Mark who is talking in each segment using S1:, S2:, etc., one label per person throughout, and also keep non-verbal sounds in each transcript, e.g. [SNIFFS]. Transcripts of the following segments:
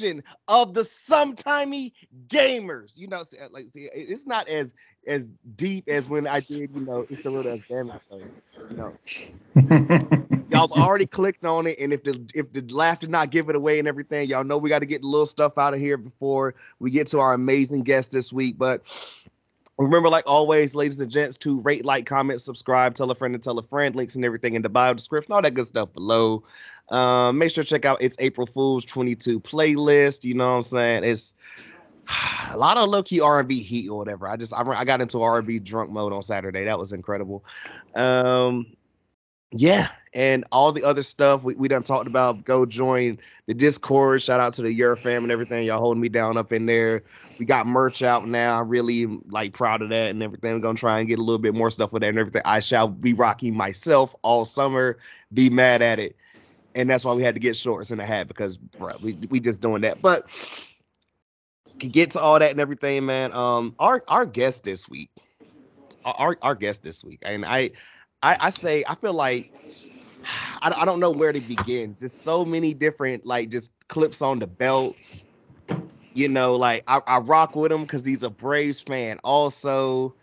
S1: edition of the sometimey gamers. You know, like see, it's not as as deep as when I did, you know, it's a little damn you know. [LAUGHS] y'all already clicked on it, and if the if the laugh did not give it away and everything, y'all know we got to get the little stuff out of here before we get to our amazing guest this week. But Remember, like always, ladies and gents, to rate, like, comment, subscribe, tell a friend and tell a friend. Links and everything in the bio description, all that good stuff below. Um, make sure to check out it's April Fool's 22 playlist. You know what I'm saying? It's [SIGHS] a lot of low key R&B heat or whatever. I just I, I got into R&B drunk mode on Saturday. That was incredible. Um, yeah, and all the other stuff we, we done talked about. Go join the Discord. Shout out to the Your fam and everything. Y'all holding me down up in there. We got merch out now. I'm really like proud of that and everything. We're gonna try and get a little bit more stuff with that and everything. I shall be rocking myself all summer. Be mad at it and that's why we had to get shorts and a hat because bro, we we just doing that. But get to all that and everything, man. Um, our our guest this week, our our guest this week, and I I, I say I feel like [SIGHS] I, I don't know where to begin. Just so many different like just clips on the belt. You know, like I, I rock with him because he's a Braves fan. Also,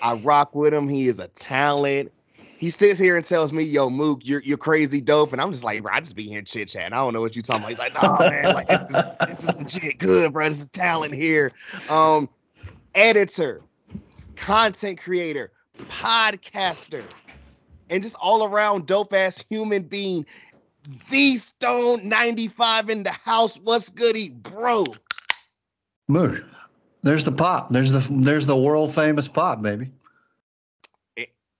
S1: I rock with him. He is a talent he sits here and tells me, "Yo, Mook, you're you're crazy dope," and I'm just like, bro, I just be here chit chatting. I don't know what you're talking about. He's like, "No, man, like this, this, this is legit good, bro. This is talent here." Um, editor, content creator, podcaster, and just all around dope ass human being. Z Stone 95 in the house. What's goody, bro?
S2: Mook, there's the pop. There's the there's the world famous pop, baby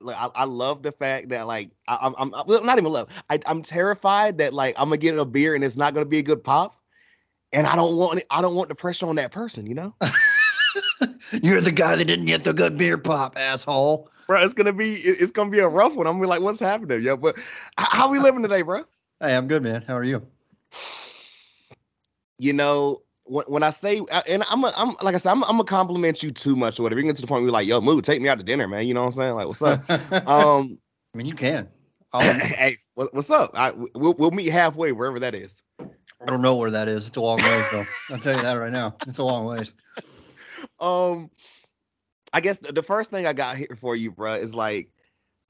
S1: look, I, I love the fact that like I, am I'm well, not even love. I, I'm terrified that like I'm gonna get a beer and it's not gonna be a good pop, and I don't want it, I don't want the pressure on that person, you know. [LAUGHS]
S2: You're the guy that didn't get the good beer pop, asshole.
S1: Bro, it's gonna be it's gonna be a rough one. I'm gonna be like, what's happening, yo? But how we living today, bro?
S2: Hey, I'm good, man. How are you?
S1: You know, when, when I say and I'm a, I'm like I said I'm, I'm gonna compliment you too much or whatever. You get to the point where you're like, yo, move, take me out to dinner, man. You know what I'm saying? Like, what's up? [LAUGHS]
S2: um, I mean, you can. [LAUGHS]
S1: hey, what's up? I, we'll we'll meet halfway wherever that is.
S2: I don't know where that is. It's a long ways though. I'll tell you that right now. It's a long ways. [LAUGHS]
S1: Um, I guess the first thing I got here for you, bro, is like,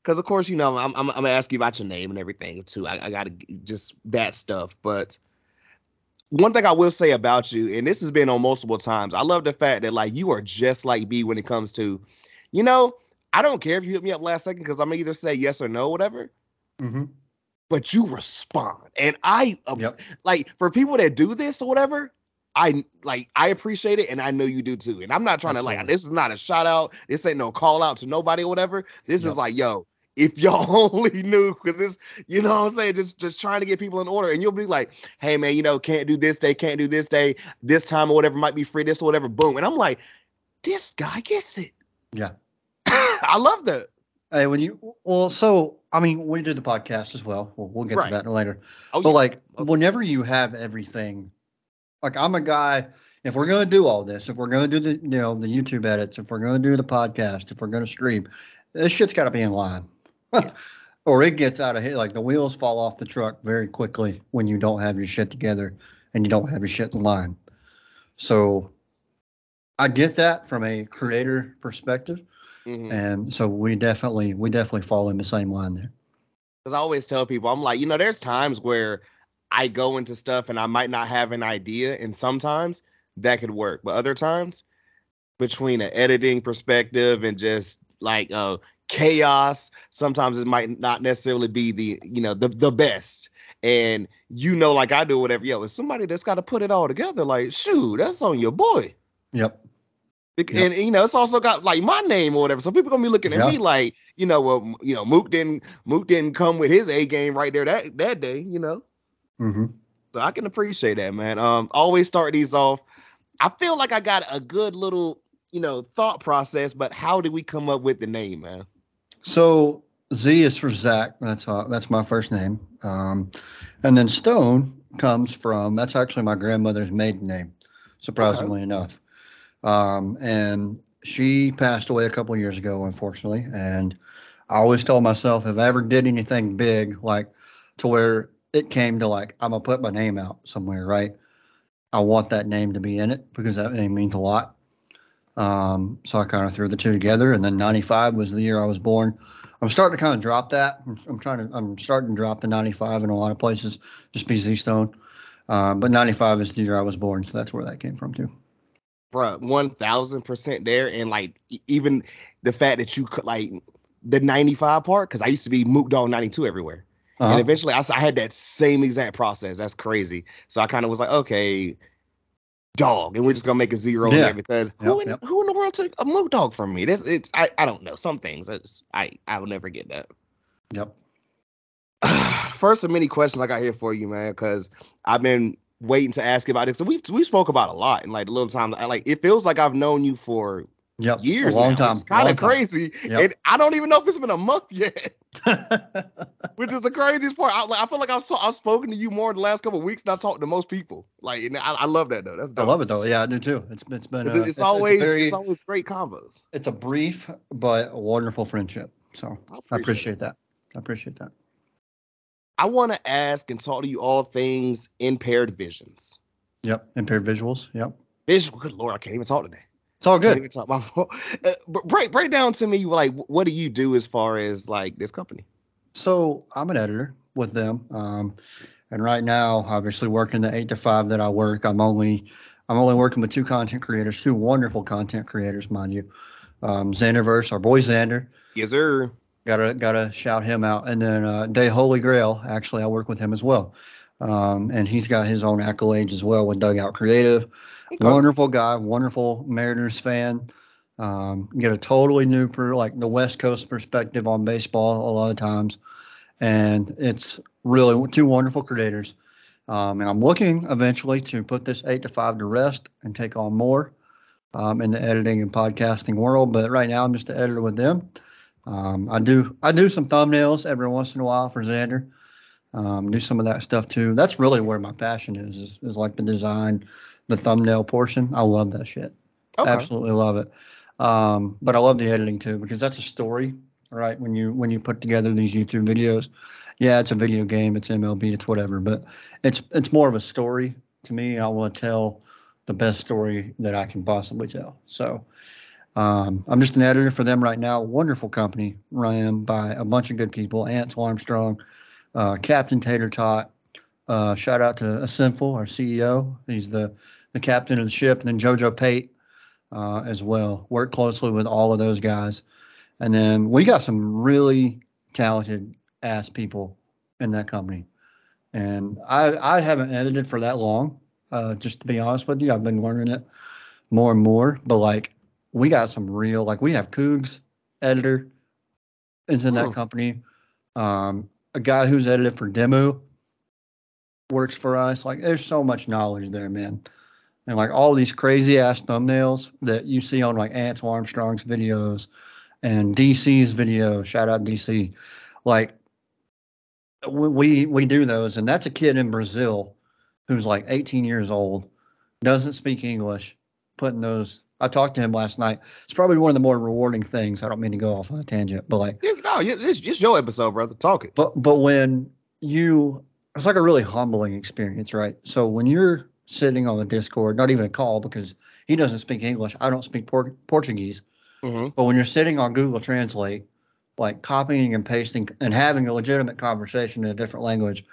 S1: because of course you know I'm, I'm I'm gonna ask you about your name and everything too. I, I gotta just that stuff, but one thing I will say about you, and this has been on multiple times, I love the fact that like you are just like B when it comes to, you know, I don't care if you hit me up last second because I'm gonna either say yes or no, whatever. Mm-hmm. But you respond, and I yep. like for people that do this or whatever. I like I appreciate it, and I know you do too. And I'm not trying Absolutely. to like this is not a shout out. This ain't no call out to nobody or whatever. This yep. is like, yo, if y'all [LAUGHS] only knew because it's you know what i'm saying? Just just trying to get people in order. And you'll be like hey man you know can't do this day can't do this day this time or whatever might be free this or whatever. Boom. And i'm like this guy gets it.
S2: Yeah. [LAUGHS]
S1: I love that.
S2: Hey when you well so i mean we do the podcast as well. We'll, we'll get right. to that later. Oh, but yeah. like okay. whenever you have everything like i'm a guy if we're going to do all this if we're going to do the you know the youtube edits if we're going to do the podcast if we're going to stream this shit's got to be in line [LAUGHS] or it gets out of here. Like the wheels fall off the truck very quickly when you don't have your shit together and you don't have your shit in line. So I get that from a creator perspective. Mm-hmm. And so we definitely we definitely fall in the same line there.
S1: Because I always tell people, I'm like, you know, there's times where I go into stuff and I might not have an idea, and sometimes that could work. But other times, between an editing perspective and just like uh chaos. Sometimes it might not necessarily be the, you know, the the best. And you know, like I do, whatever. Yo, it's somebody that's got to put it all together. Like, shoot, that's on your boy.
S2: Yep.
S1: And, yep. you know, it's also got like my name or whatever. So people gonna be looking at yep. me like, you know, well, you know, Mook didn't Mook didn't come with his A game right there that that day, you know. Mm-hmm. So I can appreciate that, man. Um, always start these off. I feel like I got a good little, you know, thought process, but how did we come up with the name, man?
S2: So Z is for Zach. That's uh, that's my first name. Um, And then Stone comes from that's actually my grandmother's maiden name, surprisingly okay. enough. Um, and she passed away a couple years ago, unfortunately. And I always told myself if I ever did anything big, like to where it came to like I'm gonna put my name out somewhere, right? I want that name to be in it because that name means a lot. Um, so I kind of threw the two together, and then '95 was the year I was born. I'm starting to kind of drop that. I'm, I'm, trying to. I'm starting to drop the 95 in a lot of places, just be Z Stone. Uh, but 95 is the year I was born, so that's where that came from too.
S1: Bro, one thousand percent there, and like even the fact that you could like the 95 part, because I used to be Mook Dog 92 everywhere. Uh-huh. And eventually I, I, had that same exact process. That's crazy. So I kind of was like, okay, dog, and we're just gonna make a zero yeah. there because yep, who in yep. who in the world took a Mook Dog from me? This it's I, I don't know. Some things I I will never get that.
S2: Yep. [SIGHS]
S1: First of many questions I got here for you, man, because I've been waiting to ask you about this. So we we spoke about a lot and like a little time. Like it feels like I've known you for
S2: yep.
S1: years.
S2: A long now. time.
S1: It's kind of crazy. Yep. And I don't even know if it's been a month [LAUGHS] yet. [LAUGHS] Which is the craziest part. I, like, I feel like I've, I've spoken to you more in the last couple of weeks than I talked to most people. Like, I, I, love that though. That's dope.
S2: I love it though. Yeah, I do too. It's it's been
S1: it's, uh, it's, always it's, very, it's, always great combos.
S2: It's a brief but a wonderful friendship. So I appreciate, I appreciate that. I appreciate that.
S1: I want to ask and talk to you all things impaired visions.
S2: Yep, impaired visuals. Yep.
S1: Visual. Good lord, I can't even talk today.
S2: It's all good. Talk
S1: about, [LAUGHS] uh, break break down to me like what do you do as far as like this company?
S2: So I'm an editor with them, um, and right now, obviously working the eight to five that I work, I'm only I'm only working with two content creators, two wonderful content creators, mind you. Um, Xanderverse, our boy Xander.
S1: Yes, sir.
S2: Gotta gotta shout him out, and then uh, Day Holy Grail. Actually, I work with him as well, um, and he's got his own accolades as well with Dugout Creative. Wonderful guy, wonderful Mariners fan. Um, get a totally new, like the West Coast perspective on baseball a lot of times, and it's really two wonderful creators. Um, and I'm looking eventually to put this eight to five to rest and take on more um, in the editing and podcasting world. But right now, I'm just an editor with them. Um, I do I do some thumbnails every once in a while for Xander. Um, do some of that stuff too. That's really where my passion is, is, is like the design, the thumbnail portion. I love that shit. Okay. Absolutely love it. Um, but I love the editing too because that's a story, right? When you when you put together these YouTube videos, yeah, it's a video game, it's MLB, it's whatever, but it's it's more of a story to me. I want to tell the best story that I can possibly tell. So um, I'm just an editor for them right now. Wonderful company run by a bunch of good people. Ants Armstrong, uh, Captain Tater Tot, uh, shout out to Sinful, our CEO. He's the, the captain of the ship. And then JoJo Pate uh, as well. Work closely with all of those guys. And then we got some really talented ass people in that company. And I, I haven't edited for that long, uh, just to be honest with you. I've been learning it more and more. But like, we got some real, like, we have Cougs editor is in that oh. company. Um, a guy who's edited for Demo works for us. Like there's so much knowledge there, man. And like all these crazy ass thumbnails that you see on like Ants Armstrong's videos and DC's videos. Shout out DC. Like we we do those, and that's a kid in Brazil who's like 18 years old, doesn't speak English, putting those. I talked to him last night. It's probably one of the more rewarding things. I don't mean to go off on a tangent, but like,
S1: no, it's just your episode, brother. Talk it.
S2: But but when you it's like a really humbling experience, right? So when you're sitting on the Discord, not even a call because he doesn't speak English, I don't speak Port- Portuguese. Mm-hmm. But when you're sitting on Google Translate, like copying and pasting and having a legitimate conversation in a different language,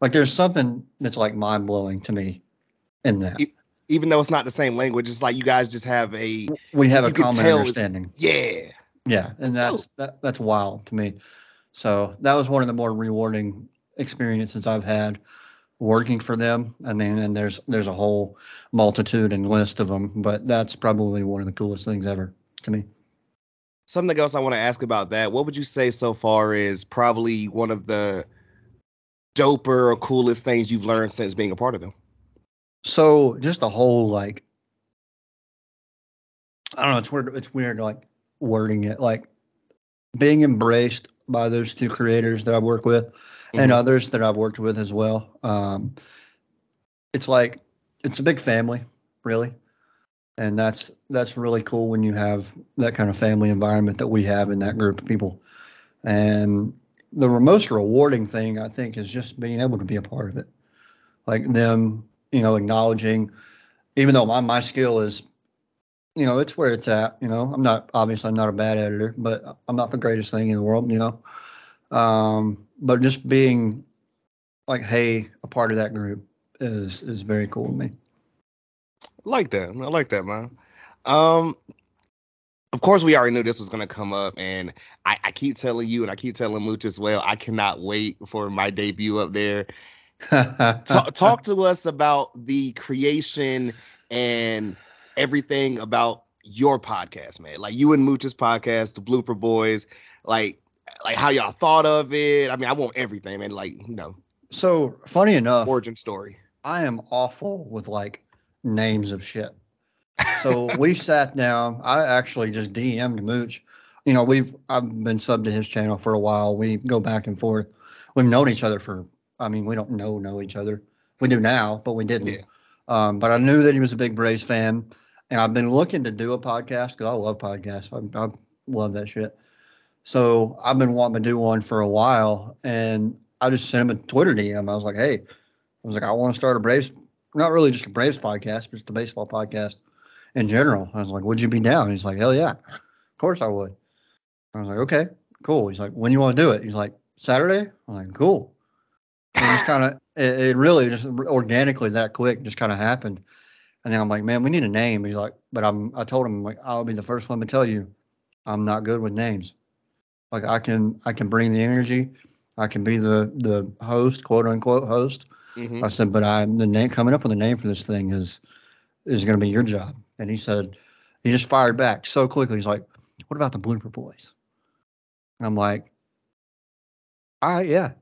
S2: like there's something that's like mind blowing to me in that.
S1: Even though it's not the same language, it's like you guys just have a
S2: we have a common understanding.
S1: Yeah.
S2: Yeah, and that's that, that's wild to me. So that was one of the more rewarding experiences I've had working for them. I mean, and there's there's a whole multitude and list of them, but that's probably one of the coolest things ever to me.
S1: Something else I want to ask about that. What would you say so far is probably one of the doper or coolest things you've learned since being a part of them?
S2: So just the whole like I don't know, it's weird it's weird like wording it like being embraced by those two creators that I work with mm-hmm. and others that I've worked with as well. Um, it's like it's a big family, really, and that's that's really cool when you have that kind of family environment that we have in that group of people. And the most rewarding thing I think is just being able to be a part of it, like them, you know, acknowledging, even though my my skill is you know, it's where it's at. You know, I'm not obviously I'm not a bad editor, but I'm not the greatest thing in the world. You know, um, but just being like, hey, a part of that group is is very cool to me.
S1: I like that. I like that, man. Um, of course, we already knew this was gonna come up, and I, I keep telling you, and I keep telling Mooch as well. I cannot wait for my debut up there. [LAUGHS] talk, talk to us about the creation and everything about your podcast, man. Like you and Mooch's podcast, the Blooper Boys, like like how y'all thought of it. I mean, I want everything, man. Like, you know.
S2: So funny enough,
S1: origin story.
S2: I am awful with like names of shit. So we [LAUGHS] sat down. I actually just DM'd Mooch. You know, we've I've been subbed to his channel for a while. We go back and forth. We've known each other for I mean, we don't know know each other. We do now, but we didn't. Yeah. Um, but I knew that he was a big Braves fan and I've been looking to do a podcast because I love podcasts. I, I love that shit. So I've been wanting to do one for a while, and I just sent him a Twitter DM. I was like, hey, I was like, I want to start a Braves, not really just a Braves podcast, but just a baseball podcast in general. I was like, would you be down? He's like, hell yeah, of course I would. I was like, okay, cool. He's like, when you want to do it? He's like, Saturday. I'm like, cool. And just kind of, it, it really just organically that quick just kind of happened. And then I'm like, man, we need a name. He's like, but I'm, I told him like, I'll be the first one to tell you, I'm not good with names. Like I can, I can bring the energy. I can be the, the host, quote unquote host. Mm-hmm. I said, but I'm the name coming up with a name for this thing is, is going to be your job. And he said, he just fired back so quickly. He's like, what about the Blooper Boys? And I'm like, all right, yeah.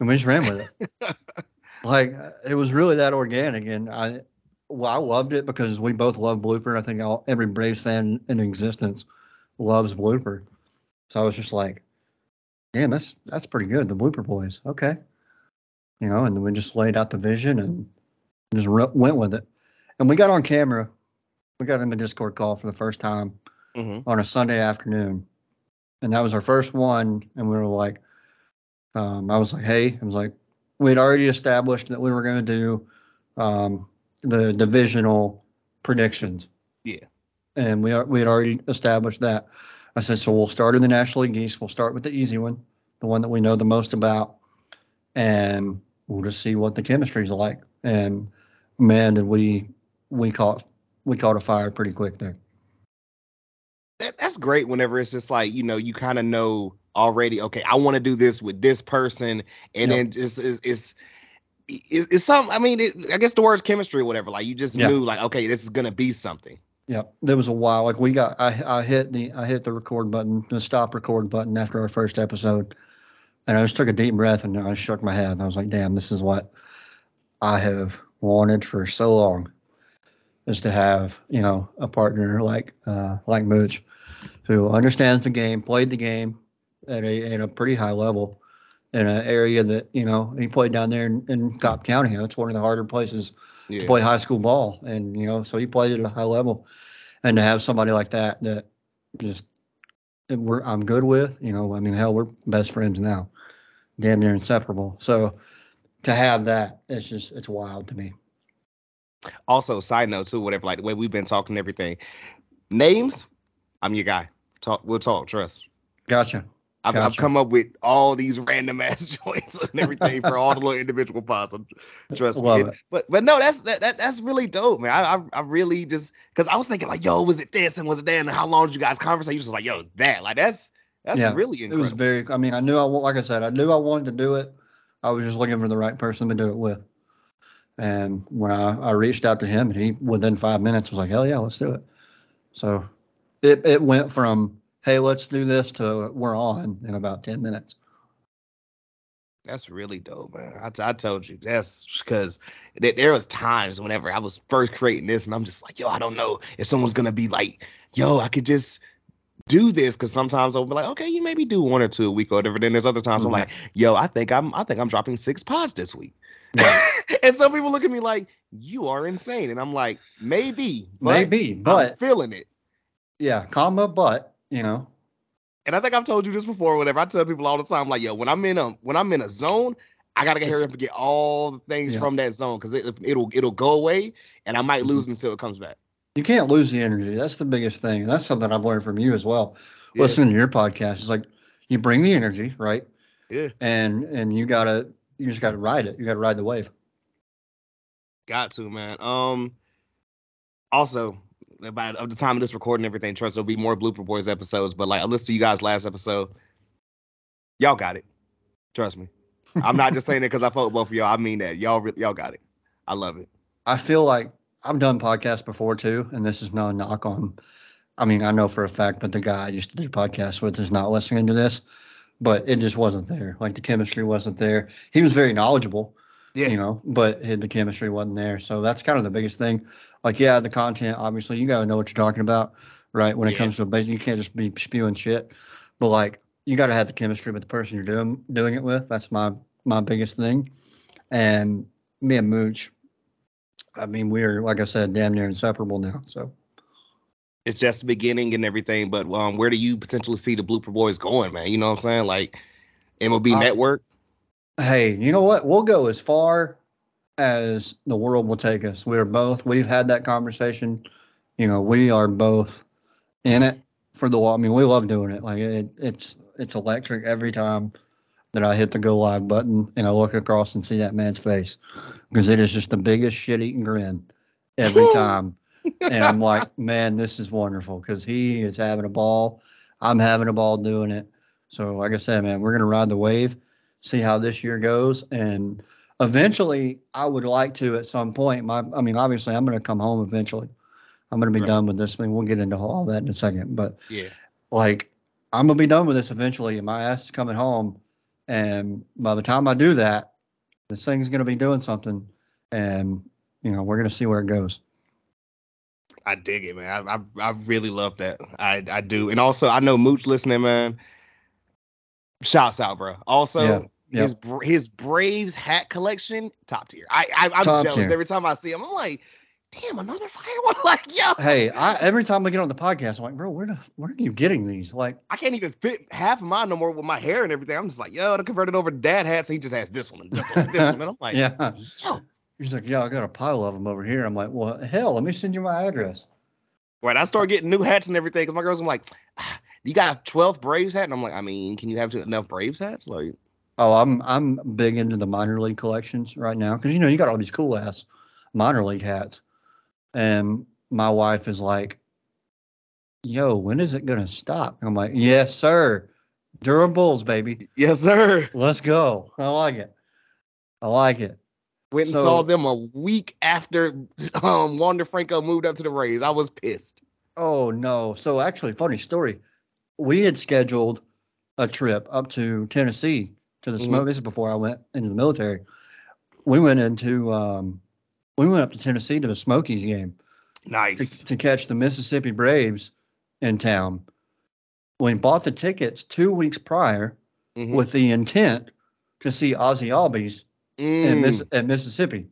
S2: And we just ran with it. [LAUGHS] like it was really that organic. And I, well, I loved it because we both love Blooper. I think all, every Braves fan in existence loves Blooper. So I was just like, damn, that's that's pretty good. The Blooper Boys, okay, you know. And then we just laid out the vision and just re- went with it. And we got on camera. We got in the Discord call for the first time mm-hmm. on a Sunday afternoon, and that was our first one. And we were like, um, I was like, hey, I was like, we had already established that we were going to do. Um, the divisional predictions.
S1: Yeah.
S2: And we we had already established that. I said, so we'll start in the National League East. We'll start with the easy one, the one that we know the most about, and we'll just see what the chemistry is like. And man, did we we caught we caught a fire pretty quick there.
S1: That, that's great. Whenever it's just like you know you kind of know already. Okay, I want to do this with this person, and yep. then just is it's it's some. I mean, it, I guess the word's chemistry or whatever. Like you just yeah. knew, like, okay, this is gonna be something.
S2: Yeah, there was a while. Like we got, I, I hit the, I hit the record button, the stop record button after our first episode, and I just took a deep breath and I shook my head. And I was like, damn, this is what I have wanted for so long, is to have, you know, a partner like, uh, like Mooch, who understands the game, played the game at a, at a pretty high level, in an area that you know he played down there in, in Cobb County. It's one of the harder places yeah. to play high school ball, and you know so he played at a high level, and to have somebody like that that just we're I'm good with, you know, I mean hell we're best friends now, damn near inseparable. So to have that, it's just it's wild to me.
S1: Also, side note too, whatever, like the way we've been talking everything, names, I'm your guy. Talk, we'll talk. Trust.
S2: Gotcha.
S1: I've, gotcha. I've, come up with all these random [LAUGHS] ass joints and everything for all the little individual pods. Trust Love me. It. But but no, that's that, that that's really dope, man. I I, I really just because I was thinking like, yo, was it this and was it that? And how long did you guys converse? You just like, yo, that like that's that's yeah, really incredible.
S2: It was very. I mean, I knew I like I said, I knew I wanted to do it. I was just looking for the right person to do it with. And when I, I reached out to him, and he within five minutes was like, hell yeah, let's do it. So it it went from hey, let's do this to we're on in about 10 minutes.
S1: That's really dope, man. I, I told you that's because there was times whenever I was first creating this, and I'm just like, yo, I don't know if someone's gonna be like, yo, I could just do this because sometimes I'll be like, okay, you maybe do one or two a week or whatever. Then there's other times mm-hmm. I'm like, yo, I think I'm I think I'm dropping six pods this week. [LAUGHS] And some people look at me like, you are insane. And I'm like, maybe,
S2: but maybe, but
S1: I'm feeling it.
S2: Yeah, comma, but you know.
S1: And I think I've told you this before. Whatever I tell people all the time, like, yo, when I'm in a when I'm in a zone, I gotta get here and get all the things yeah. from that zone because it, it'll it'll go away, and I might lose mm-hmm. until it comes back.
S2: You can't lose the energy. That's the biggest thing. That's something I've learned from you as well. Yeah. Listening to your podcast, it's like you bring the energy, right?
S1: Yeah.
S2: And and you gotta you just gotta ride it. You gotta ride the wave.
S1: Got to man. Um. Also, by of the time of this recording, everything, trust there'll be more Blooper Boys episodes. But like I listened to you guys last episode. Y'all got it. Trust me. I'm not just saying it because I fought both of y'all. I mean that y'all y'all got it. I love it.
S2: I feel like I've done podcasts before too, and this is not a knock on. I mean, I know for a fact, but the guy I used to do podcasts with is not listening to this. But it just wasn't there. Like the chemistry wasn't there. He was very knowledgeable, yeah. you know, but the chemistry wasn't there. So that's kind of the biggest thing. Like, yeah, the content, obviously, you got to know what you're talking about, right? When it yeah. comes to a you can't just be spewing shit. But like, you got to have the chemistry with the person you're doing doing it with. That's my my biggest thing. And me and Mooch, I mean, we're like I said, damn near inseparable now. So
S1: it's just the beginning and everything. But um, where do you potentially see the Blooper Boys going, man? You know what I'm saying? Like MLB uh, Network.
S2: Hey, you know what? We'll go as far as the world will take us. We're both. We've had that conversation. You know, we are both in it for the. I mean, we love doing it. Like it, it's it's electric every time that I hit the go live button and I look across and see that man's face because it is just the biggest shit eating grin every [LAUGHS] time. and I'm like, man, this is wonderful because he is having a ball. I'm having a ball doing it. So, like I said, man, we're going to ride the wave, see how this year goes. And eventually, I would like to at some point. My, I mean, obviously, I'm going to come home eventually. I'm going to be right. done with this thing. We'll get into all that in a second. But,
S1: yeah,
S2: like, I'm going to be done with this eventually. And my ass is coming home and by the time I do that, this thing's going to be doing something, and you know we're going to see where it goes.
S1: I dig it, man. I, I, I really love that. I I do, and also I know Mooch listening, man. Shouts out, bro. Also, yeah, his his Braves hat collection, top tier. I, I I'm top jealous tier. every time I see him. I'm like, damn, another [LAUGHS] firework. Like, yo.
S2: Hey, I, every time I get on the podcast, I'm like, bro, where the, where are you getting these? Like,
S1: I can't even fit half of mine no more with my hair and everything. I'm just like, yo, I converted over to dad hats. He just has this one and this one and this one. And I'm [LAUGHS] like,
S2: yeah. Yo. He's like, yeah, I got a pile of them over here. I'm like, well, hell, let me send you my address.
S1: Right. I start getting new hats and everything because my girls, I'm like, ah, you got a 12th Braves hat? And I'm like, I mean, can you have enough Braves hats? Like,
S2: oh, I'm I'm big into the minor league collections right now because you know you got all these cool ass minor league hats. And my wife is like, yo, when is it going to stop? I'm like, yes, sir. Durham Bulls, baby.
S1: Yes, sir.
S2: Let's go. I like it. I like it.
S1: Went and so, saw them a week after um, Wander Franco moved up to the Rays. I was pissed.
S2: Oh no! So actually, funny story. We had scheduled a trip up to Tennessee to the mm-hmm. smoke. This is before I went into the military. We went into um, we went up to Tennessee to the Smokies game.
S1: Nice.
S2: To, to catch the Mississippi Braves in town. We bought the tickets two weeks prior mm-hmm. with the intent to see Ozzie Albies mm. Miss, at Mississippi.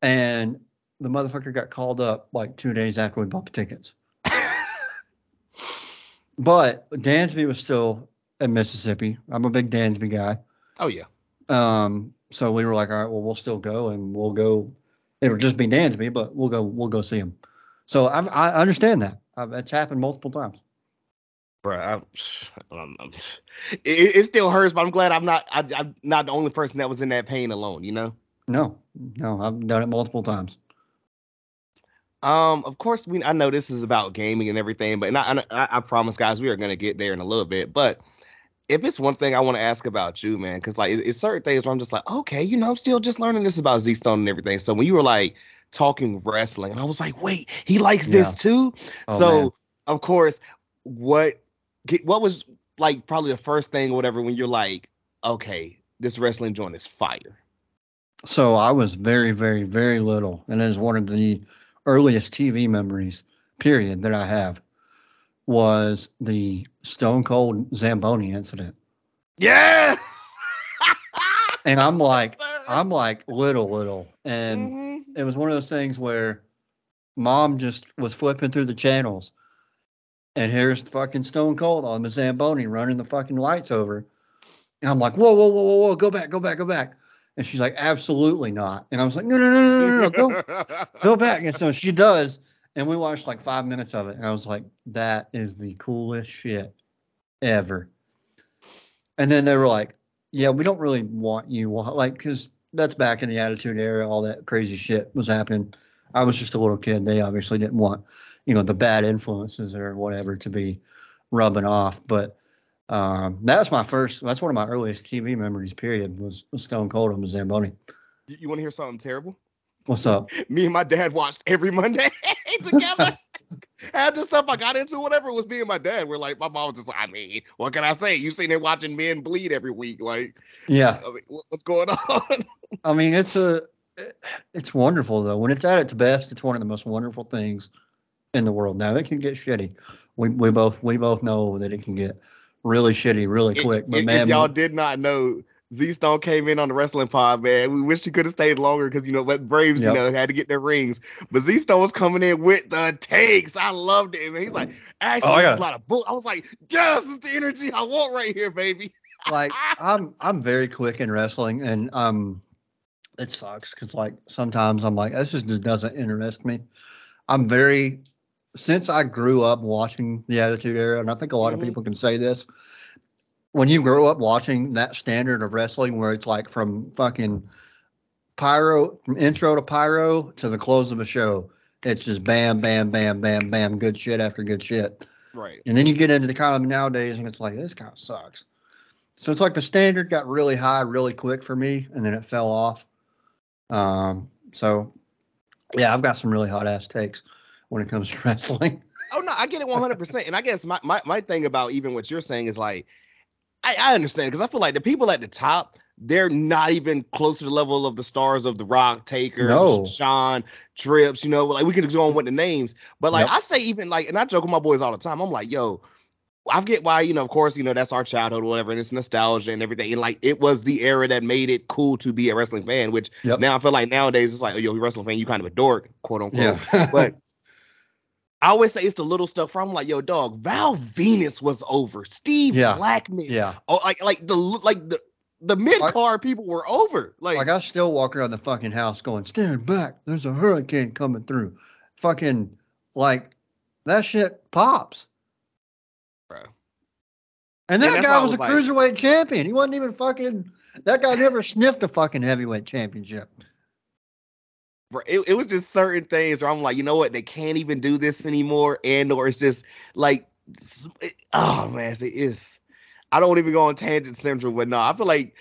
S2: And the motherfucker got called up like two days after we bought the tickets. But Dansby was still at Mississippi. I'm a big Dansby guy.
S1: Oh yeah.
S2: Um, so we were like, all right, well, we'll still go and we'll go It'll just be Dansby, but we'll go we'll go see him. So I've, I understand that. I've, it's happened multiple times.
S1: Bro, I'm, I'm, I'm, it, it, still hurts, but I'm glad I'm not I, am not the only person that was in that pain alone. You know?
S2: No, no, I've done it multiple times.
S1: Um, of course, we I know this is about gaming and everything, but I, I, I promise, guys, we are gonna get there in a little bit. But if it's one thing I want to ask about you, man, because like it's certain things where I'm just like, okay, you know, I'm still just learning this about Z Stone and everything. So when you were like talking wrestling, and I was like, wait, he likes yeah. this too. Oh, so man. of course, what what was like probably the first thing, or whatever, when you're like, okay, this wrestling joint is fire.
S2: So I was very, very, very little, and it is one of the earliest TV memories, period, that I have. was the Stone Cold Zamboni incident.
S1: Yes. [LAUGHS]
S2: and I'm like, I'm like little, little, and mm-hmm. it was one of those things where mom just was flipping through the channels, and here's fucking Stone Cold on the Zamboni running the fucking lights over, and I'm like, whoa, whoa, whoa, whoa, whoa, go back, go back, go back. And she's like, absolutely not. And I was like, no, no, no, no, no, no, go, go [LAUGHS] back. And so she does. And we watched like five minutes of it. And I was like, that is the coolest shit ever. And then they were like, yeah, we don't really want you. Like, because that's back in the Attitude Era, all that crazy shit was happening. I was just a little kid. They obviously didn't want, you know, the bad influences or whatever to be rubbing off. But um, that's my first. That's one of my earliest TV memories. Period. Was, was Stone Cold on the Zamboni.
S1: You, you want to hear something terrible?
S2: What's up? [LAUGHS]
S1: Me and my dad watched every Monday [LAUGHS] together. [LAUGHS] Half the stuff I got into, whatever, was me and my dad. We're like, my mom was just like, I mean, what can I say? You seen him watching men bleed every week, like,
S2: yeah.
S1: I mean, what's going on?
S2: I mean, it's a, it's wonderful though. When it's at its best, it's one of the most wonderful things in the world. Now it can get shitty. We we both we both know that it can get really shitty really quick. But
S1: if,
S2: man,
S1: if y'all did not know, Z Stone came in on the wrestling pod, man. We wish he could have stayed longer because you know but Braves, yep. you know, had to get their rings. But Z Stone was coming in with the takes. I loved it, man. He's like, actually, oh, yeah. a lot of bull. I was like, yes, it's the energy I want right here, baby.
S2: like [LAUGHS] I'm I'm very quick in wrestling, and um, it sucks because like sometimes I'm like, this just doesn't interest me. I'm very since I grew up watching the Attitude Era, and I think a lot mm-hmm. of people can say this when you grow up watching that standard of wrestling where it's like from fucking pyro from intro to pyro to the close of a show it's just bam bam bam bam bam good shit after good shit.
S1: Right.
S2: And then you get into the kind of nowadays and it's like this kind of sucks. So it's like the standard got really high really quick for me and then it fell off. Um so yeah i've got some really hot ass takes when it comes to [LAUGHS] wrestling
S1: oh no i get it 100% and i guess my, my, my thing about even what you're saying is like I, I understand because I feel like the people at the top, they're not even close to the level of the stars of The Rock, Taker, no. Shawn, Trips. You know, like we could go on with the names, but like yep. I say, even like, and I joke with my boys all the time. I'm like, yo. I get why, you know, of course, you know, that's our childhood or whatever, and it's nostalgia and everything. And like it was the era that made it cool to be a wrestling fan, which yep. now I feel like nowadays it's like, oh, yo, you're a wrestling fan, you kind of a dork, quote unquote. Yeah. [LAUGHS] but I always say it's the little stuff from like, yo, dog, Val Venis was over. Steve yeah. Blackman.
S2: Yeah.
S1: Oh, like like the like the the mid card people were over. Like,
S2: like I still walk around the fucking house going, stand back. There's a hurricane coming through. Fucking like that shit pops.
S1: Bro.
S2: And that and guy was, was, a like, cruiserweight champion. He wasn't even fucking that guy never sniffed a fucking heavyweight championship
S1: it, it was just certain things where I'm like, you know what, they can't even do this anymore, and or it's just like, it, oh man, it is. I don't even go on tangent central, but no, I feel like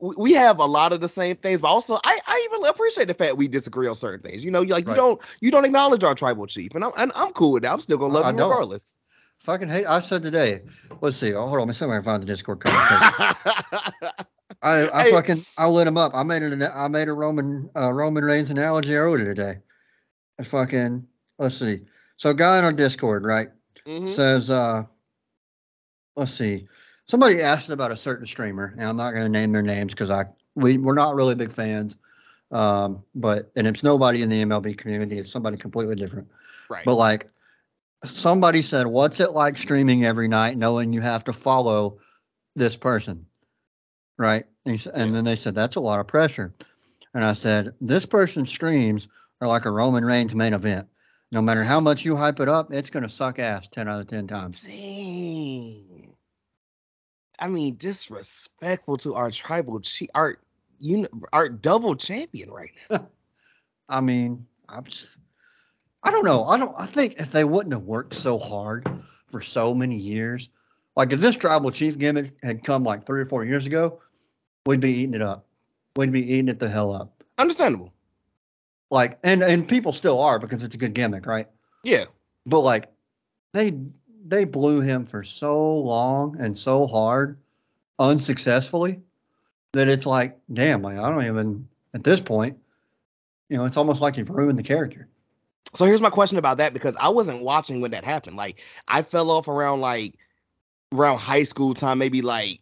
S1: we have a lot of the same things, but also I, I even appreciate the fact we disagree on certain things. You know, like right. you don't you don't acknowledge our tribal chief, and I'm and I'm cool with that. I'm still gonna love I, him I regardless.
S2: Fucking hate. I said today. Let's see. Oh, hold on. Let me see if I can find the Discord conversation. [LAUGHS] I, I fucking I lit him up. I made it. I made a Roman uh, Roman Reigns analogy earlier today. I fucking let's see. So guy in our Discord, right, mm-hmm. says, uh, let's see. Somebody asked about a certain streamer, and I'm not going to name their names because I we we're not really big fans. Um, but and it's nobody in the MLB community. It's somebody completely different.
S1: Right.
S2: But like somebody said, what's it like streaming every night knowing you have to follow this person? Right? And, and then they said, that's a lot of pressure. And I said, this person's streams are like a Roman Reigns main event. No matter how much you hype it up, it's going to suck ass 10 out of 10 times.
S1: Dang. I mean, disrespectful to our tribal chief, our, you, our double champion right now. [LAUGHS]
S2: I mean, I'm just, I don't know. I don't, I think if they wouldn't have worked so hard for so many years, like if this tribal chief gimmick had come like three or four years ago, we'd be eating it up. We'd be eating it the hell up.
S1: Understandable.
S2: Like, and and people still are because it's a good gimmick, right?
S1: Yeah.
S2: But like, they they blew him for so long and so hard, unsuccessfully, that it's like, damn, like I don't even at this point, you know, it's almost like you've ruined the character.
S1: So here's my question about that because I wasn't watching when that happened. Like I fell off around like around high school time, maybe like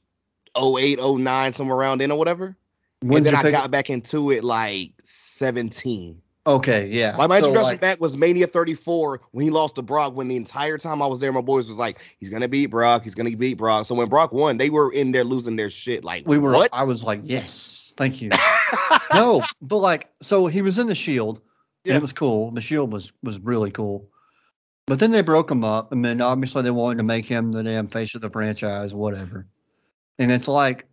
S1: 08, 09, somewhere around then or whatever. When and then I got back into it like 17.
S2: Okay, yeah.
S1: Like my so introduction like, back was Mania 34 when he lost to Brock. When the entire time I was there, my boys was like, "He's gonna beat Brock. He's gonna beat Brock." So when Brock won, they were in there losing their shit. Like
S2: we were.
S1: What?
S2: I was like, "Yes, thank you." [LAUGHS] no, but like, so he was in the Shield. Yeah. it was cool. The Shield was was really cool. But then they broke him up, and then obviously they wanted to make him the damn face of the franchise, whatever. And it's like,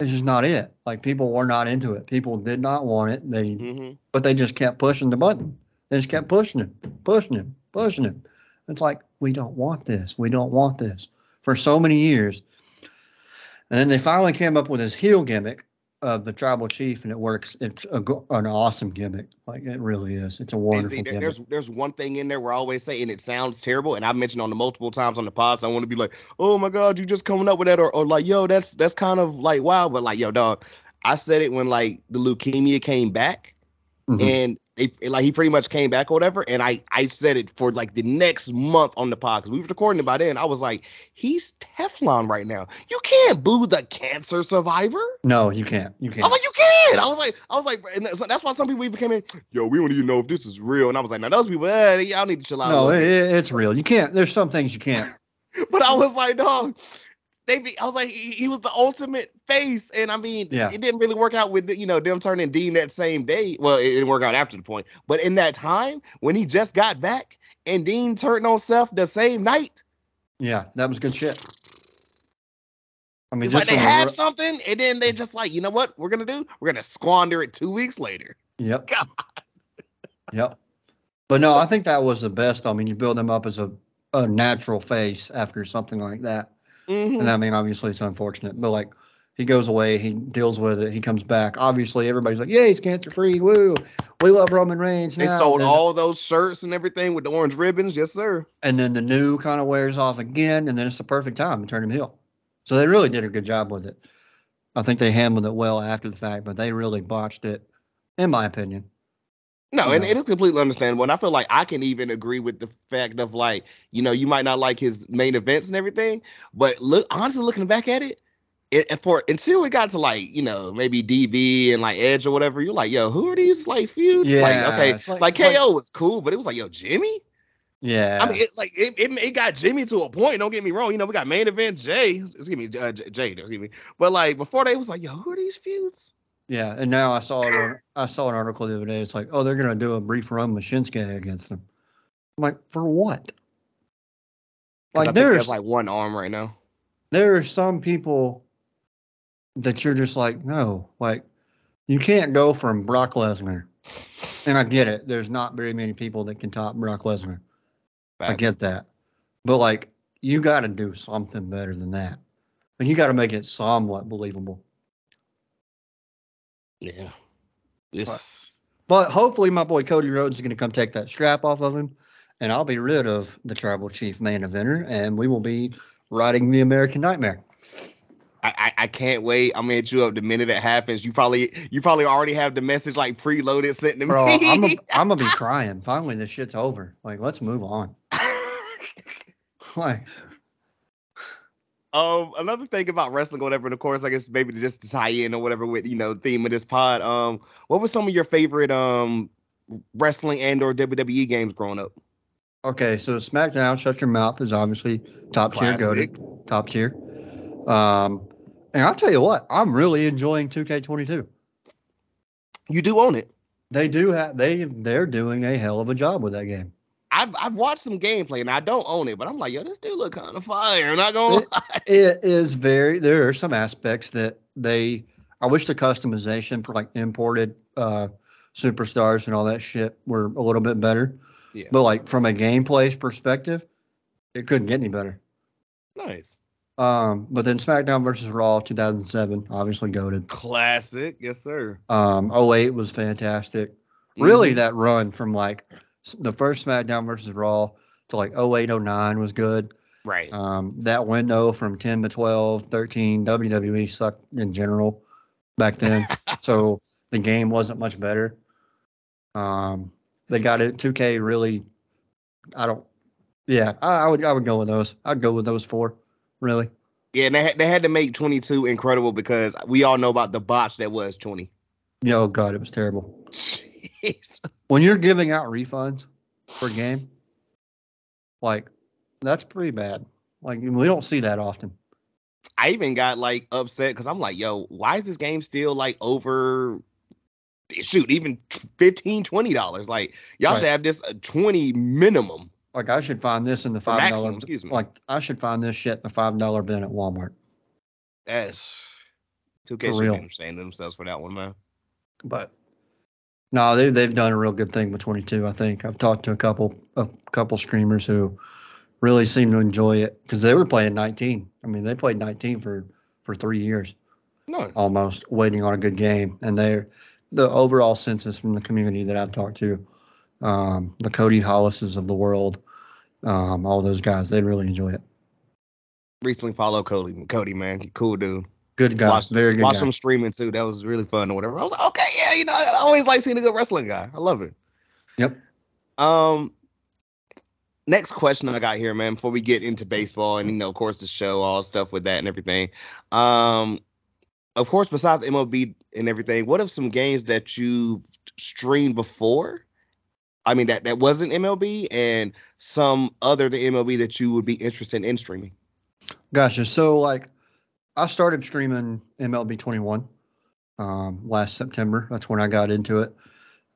S2: it's just not it. Like people were not into it. People did not want it. They, mm-hmm. but they just kept pushing the button. They just kept pushing it, pushing it, pushing it. It's like we don't want this. We don't want this for so many years. And then they finally came up with this heel gimmick, of the tribal chief, and it works. It's a, an awesome gimmick. Like it really is. It's a wonderful see,
S1: there, There's there's one thing in there where I always say, and it sounds terrible, and I've mentioned on the multiple times on the pods. So I want to be like, oh my god, you just coming up with that, or, or like, yo, that's that's kind of like wow, but like, yo, dog, I said it when like the leukemia came back, mm-hmm. and like he pretty much came back or whatever. And I I said it for like the next month on the pod because we were recording it by then. I was like, he's Teflon right now. You can't boo the cancer survivor.
S2: No, you can't. You can't.
S1: I was like, you can. I was like, I was like, and that's why some people even came in. Yo, we don't even know if this is real. And I was like, now those people, eh, y'all need to chill out.
S2: No, it, it's real. You can't. There's some things you can't. [LAUGHS]
S1: but I was like, dog they be, I was like, he, he, was the ultimate face, and I mean, yeah. it didn't really work out with you know them turning Dean that same day. Well, it didn't work out after the point, but in that time when he just got back and Dean turned on Seth the same night.
S2: Yeah, that was good shit.
S1: I mean, like they have something, and then they just like, you know what, we're gonna do? We're gonna squander it two weeks later.
S2: Yep. [LAUGHS] God. Yep. But no, I think that was the best. I mean, you build him up as a, a natural face after something like that. Mm-hmm. And I mean, obviously, it's unfortunate, but like he goes away, he deals with it, he comes back. Obviously, everybody's like, "Yeah, he's cancer free. Woo! We love Roman Reigns."
S1: They sold then, all those shirts and everything with the orange ribbons, yes, sir.
S2: And then the new kind of wears off again, and then it's the perfect time to turn him heel. So they really did a good job with it. I think they handled it well after the fact, but they really botched it, in my opinion.
S1: No, and it is completely understandable. And I feel like I can even agree with the fact of like, you know, you might not like his main events and everything, but look, honestly, looking back at it, it for until we got to like, you know, maybe DB and like Edge or whatever, you're like, yo, who are these like feuds? Yeah, like, okay, like, like KO like, was cool, but it was like, yo, Jimmy.
S2: Yeah.
S1: I mean, it, like it, it, it, got Jimmy to a point. Don't get me wrong. You know, we got main event Jey. Excuse me, uh, Jey. Excuse me. But like before, they was like, yo, who are these feuds?
S2: Yeah, and now I saw it. I saw an article the other day. It's like, oh, they're gonna do a brief run with Shinsuke against them. I'm like, for what?
S1: Like there's like one arm right now.
S2: There are some people that you're just like, no, like you can't go from Brock Lesnar. And I get it. There's not very many people that can top Brock Lesnar. I get that. But like you got to do something better than that. And you got to make it somewhat believable.
S1: Yeah. This.
S2: But, but hopefully, my boy Cody Rhodes is going to come take that strap off of him, and I'll be rid of the Tribal Chief main eventer, and we will be riding the American Nightmare.
S1: I, I, I, can't wait. I'm gonna hit you up the minute it happens. You probably you probably already have the message like preloaded sent to
S2: Bro, me. I'm a, I'm [LAUGHS] gonna be crying. Finally, this shit's over. Like, let's move on. [LAUGHS] like,
S1: um, another thing about wrestling, or whatever, and of course, I guess maybe just to tie in or whatever with you know theme of this pod. Um, what were some of your favorite um wrestling and or WWE games growing up?
S2: Okay, so SmackDown, Shut Your Mouth is obviously top Classic. tier, goaded, top tier. Um, and I'll tell you what, I'm really enjoying 2K22.
S1: You do own it.
S2: They do have they they're doing a hell of a job with that game.
S1: I've I've watched some gameplay and I don't own it, but I'm like, yo, this dude look kind of fire. I'm not gonna
S2: it, lie. [LAUGHS] It is very. There are some aspects that they. I wish the customization for like imported uh, superstars and all that shit were a little bit better. Yeah. But like from a gameplay perspective, it couldn't get any better.
S1: Nice.
S2: Um, but then SmackDown versus Raw 2007, obviously goaded.
S1: Classic, yes sir.
S2: Um, 08 was fantastic. Really, mm-hmm. that run from like the first SmackDown versus Raw to like 08, 09 was good.
S1: Right.
S2: Um, that window from 10 to 12, 13, WWE sucked in general back then. [LAUGHS] so the game wasn't much better. Um, they got it. 2K really, I don't. Yeah, I, I would I would go with those. I'd go with those four. Really.
S1: Yeah, and they had, they had to make 22 incredible because we all know about the botch that was 20.
S2: Yeah, oh god, it was terrible. [LAUGHS] Jeez. When you're giving out refunds per game, like that's pretty bad. Like we don't see that often.
S1: I even got like upset because I'm like, yo, why is this game still like over? Shoot, even 15 20 dollars. Like y'all right. should have this uh, 20 minimum.
S2: Like I should find this in the five dollar. Excuse me. Like I should find this shit in the five dollar bin at Walmart.
S1: That's 2K should understand themselves for that one, man.
S2: But no, they they've done a real good thing with 22. I think I've talked to a couple a couple streamers who really seem to enjoy it because they were playing 19. I mean, they played 19 for for three years,
S1: no,
S2: almost waiting on a good game. And they're the overall census from the community that I've talked to, um, the Cody Hollises of the world, um, all those guys, they really enjoy it.
S1: Recently followed Cody, Cody man, cool dude.
S2: Good guy, watched, very good.
S1: Watched guy. him streaming too. That was really fun or whatever. I was like, okay, yeah, you know, I always like seeing a good wrestling guy. I love it.
S2: Yep.
S1: Um, next question I got here, man, before we get into baseball and you know, of course, the show, all stuff with that and everything. Um, of course, besides MLB and everything, what are some games that you've streamed before? I mean, that that wasn't MLB, and some other than MLB that you would be interested in streaming.
S2: Gotcha. So, like, I started streaming MLB 21 um, last September. That's when I got into it,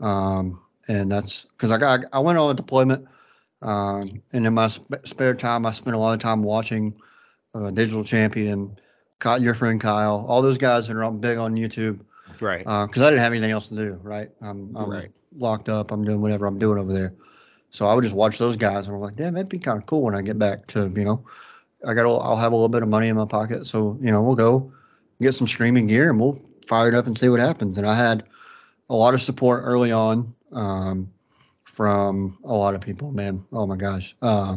S2: um, and that's because I got I went on a deployment um, and in my sp- spare time, I spent a lot of time watching uh, Digital Champion, caught your friend Kyle, all those guys that are big on YouTube.
S1: Right.
S2: Because uh, I didn't have anything else to do. Right. I'm, I'm right. locked up. I'm doing whatever I'm doing over there. So I would just watch those guys, and I'm like, damn, that'd be kind of cool when I get back to, you know, I got, I'll have a little bit of money in my pocket, so you know, we'll go get some streaming gear and we'll fire it up and see what happens. And I had a lot of support early on. Um, from a lot of people, man. Oh my gosh. Uh,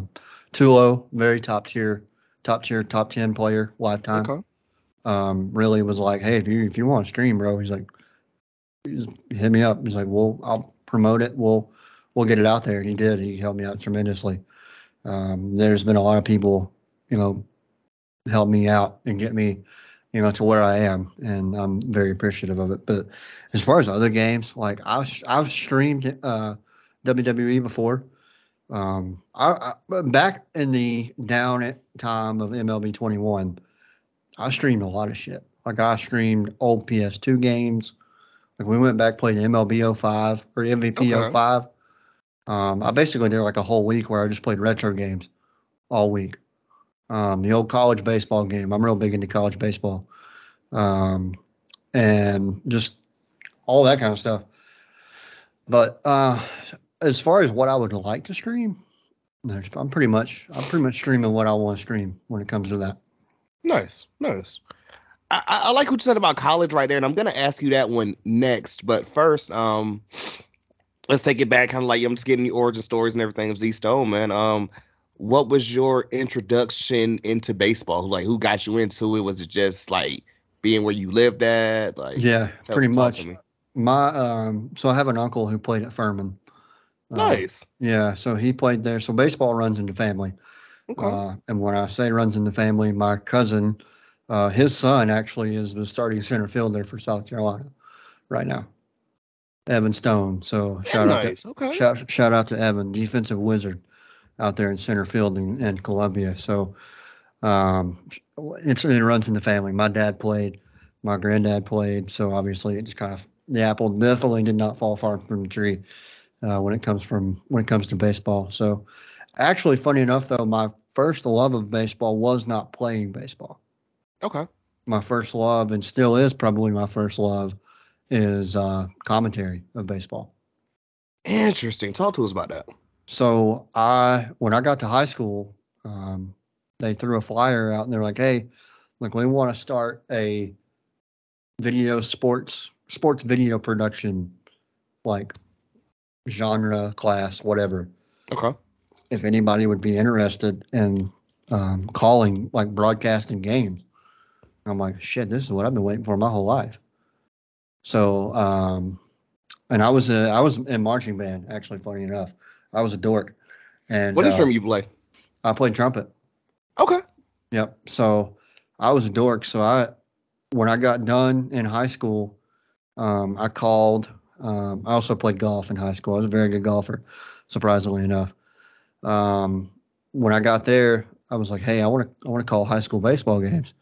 S2: Tulo, very top tier, top tier, top ten player lifetime. Okay. Um, really was like, hey, if you if you want to stream, bro, he's like, hit me up. He's like, well, I'll promote it. We'll we'll get it out there. And he did. He helped me out tremendously. Um, there's been a lot of people, you know, help me out and get me, you know, to where I am, and I'm very appreciative of it. But as far as other games, like I've I've streamed uh, WWE before. Um, I, I, back in the down at time of MLB 21, I streamed a lot of shit. Like I streamed old PS2 games. Like we went back played MLB 05 or MVP okay. 05. Um, I basically did like a whole week where I just played retro games all week. Um, the old college baseball game. I'm real big into college baseball. Um, and just all that kind of stuff. But uh, as far as what I would like to stream, I'm pretty much I'm pretty much streaming what I want to stream when it comes to that.
S1: Nice, nice. I, I like what you said about college right there, and I'm gonna ask you that one next. But first, um, let's take it back, kind of like I'm just getting the origin stories and everything of Z Stone, man. Um, what was your introduction into baseball? Like, who got you into it? Was it just like being where you lived at? Like,
S2: yeah, tell, pretty much. My um, so I have an uncle who played at Furman,
S1: uh, nice.
S2: Uh, yeah, so he played there. So baseball runs in the family. Okay. Uh, and when I say runs in the family, my cousin, uh, his son actually is the starting center fielder for South Carolina right now. Evan Stone. So shout nice. out to okay. shout, shout out to Evan, defensive wizard out there in center field in, in Columbia. So um, it, it runs in the family. My dad played, my granddad played, so obviously it just kind of the apple definitely did not fall far from the tree uh, when it comes from when it comes to baseball. So, actually, funny enough, though, my first love of baseball was not playing baseball.
S1: Okay.
S2: My first love, and still is probably my first love, is uh, commentary of baseball.
S1: Interesting. Talk to us about that.
S2: So I, when I got to high school, um, they threw a flyer out and they're like, "Hey, like we want to start a video sports sports video production like genre, class, whatever.
S1: Okay.
S2: If anybody would be interested in um, calling, like broadcasting games, I'm like, shit, this is what I've been waiting for my whole life. So um, and I was a, I was in marching band. Actually, funny enough, I was a dork. And
S1: what instrument uh, you play?
S2: I played trumpet.
S1: Okay.
S2: Yep. So I was a dork. So I, when I got done in high school, um, I called. Um, I also played golf in high school. I was a very good golfer, surprisingly enough. Um, when I got there, I was like, "Hey, I want to I want to call high school baseball games,"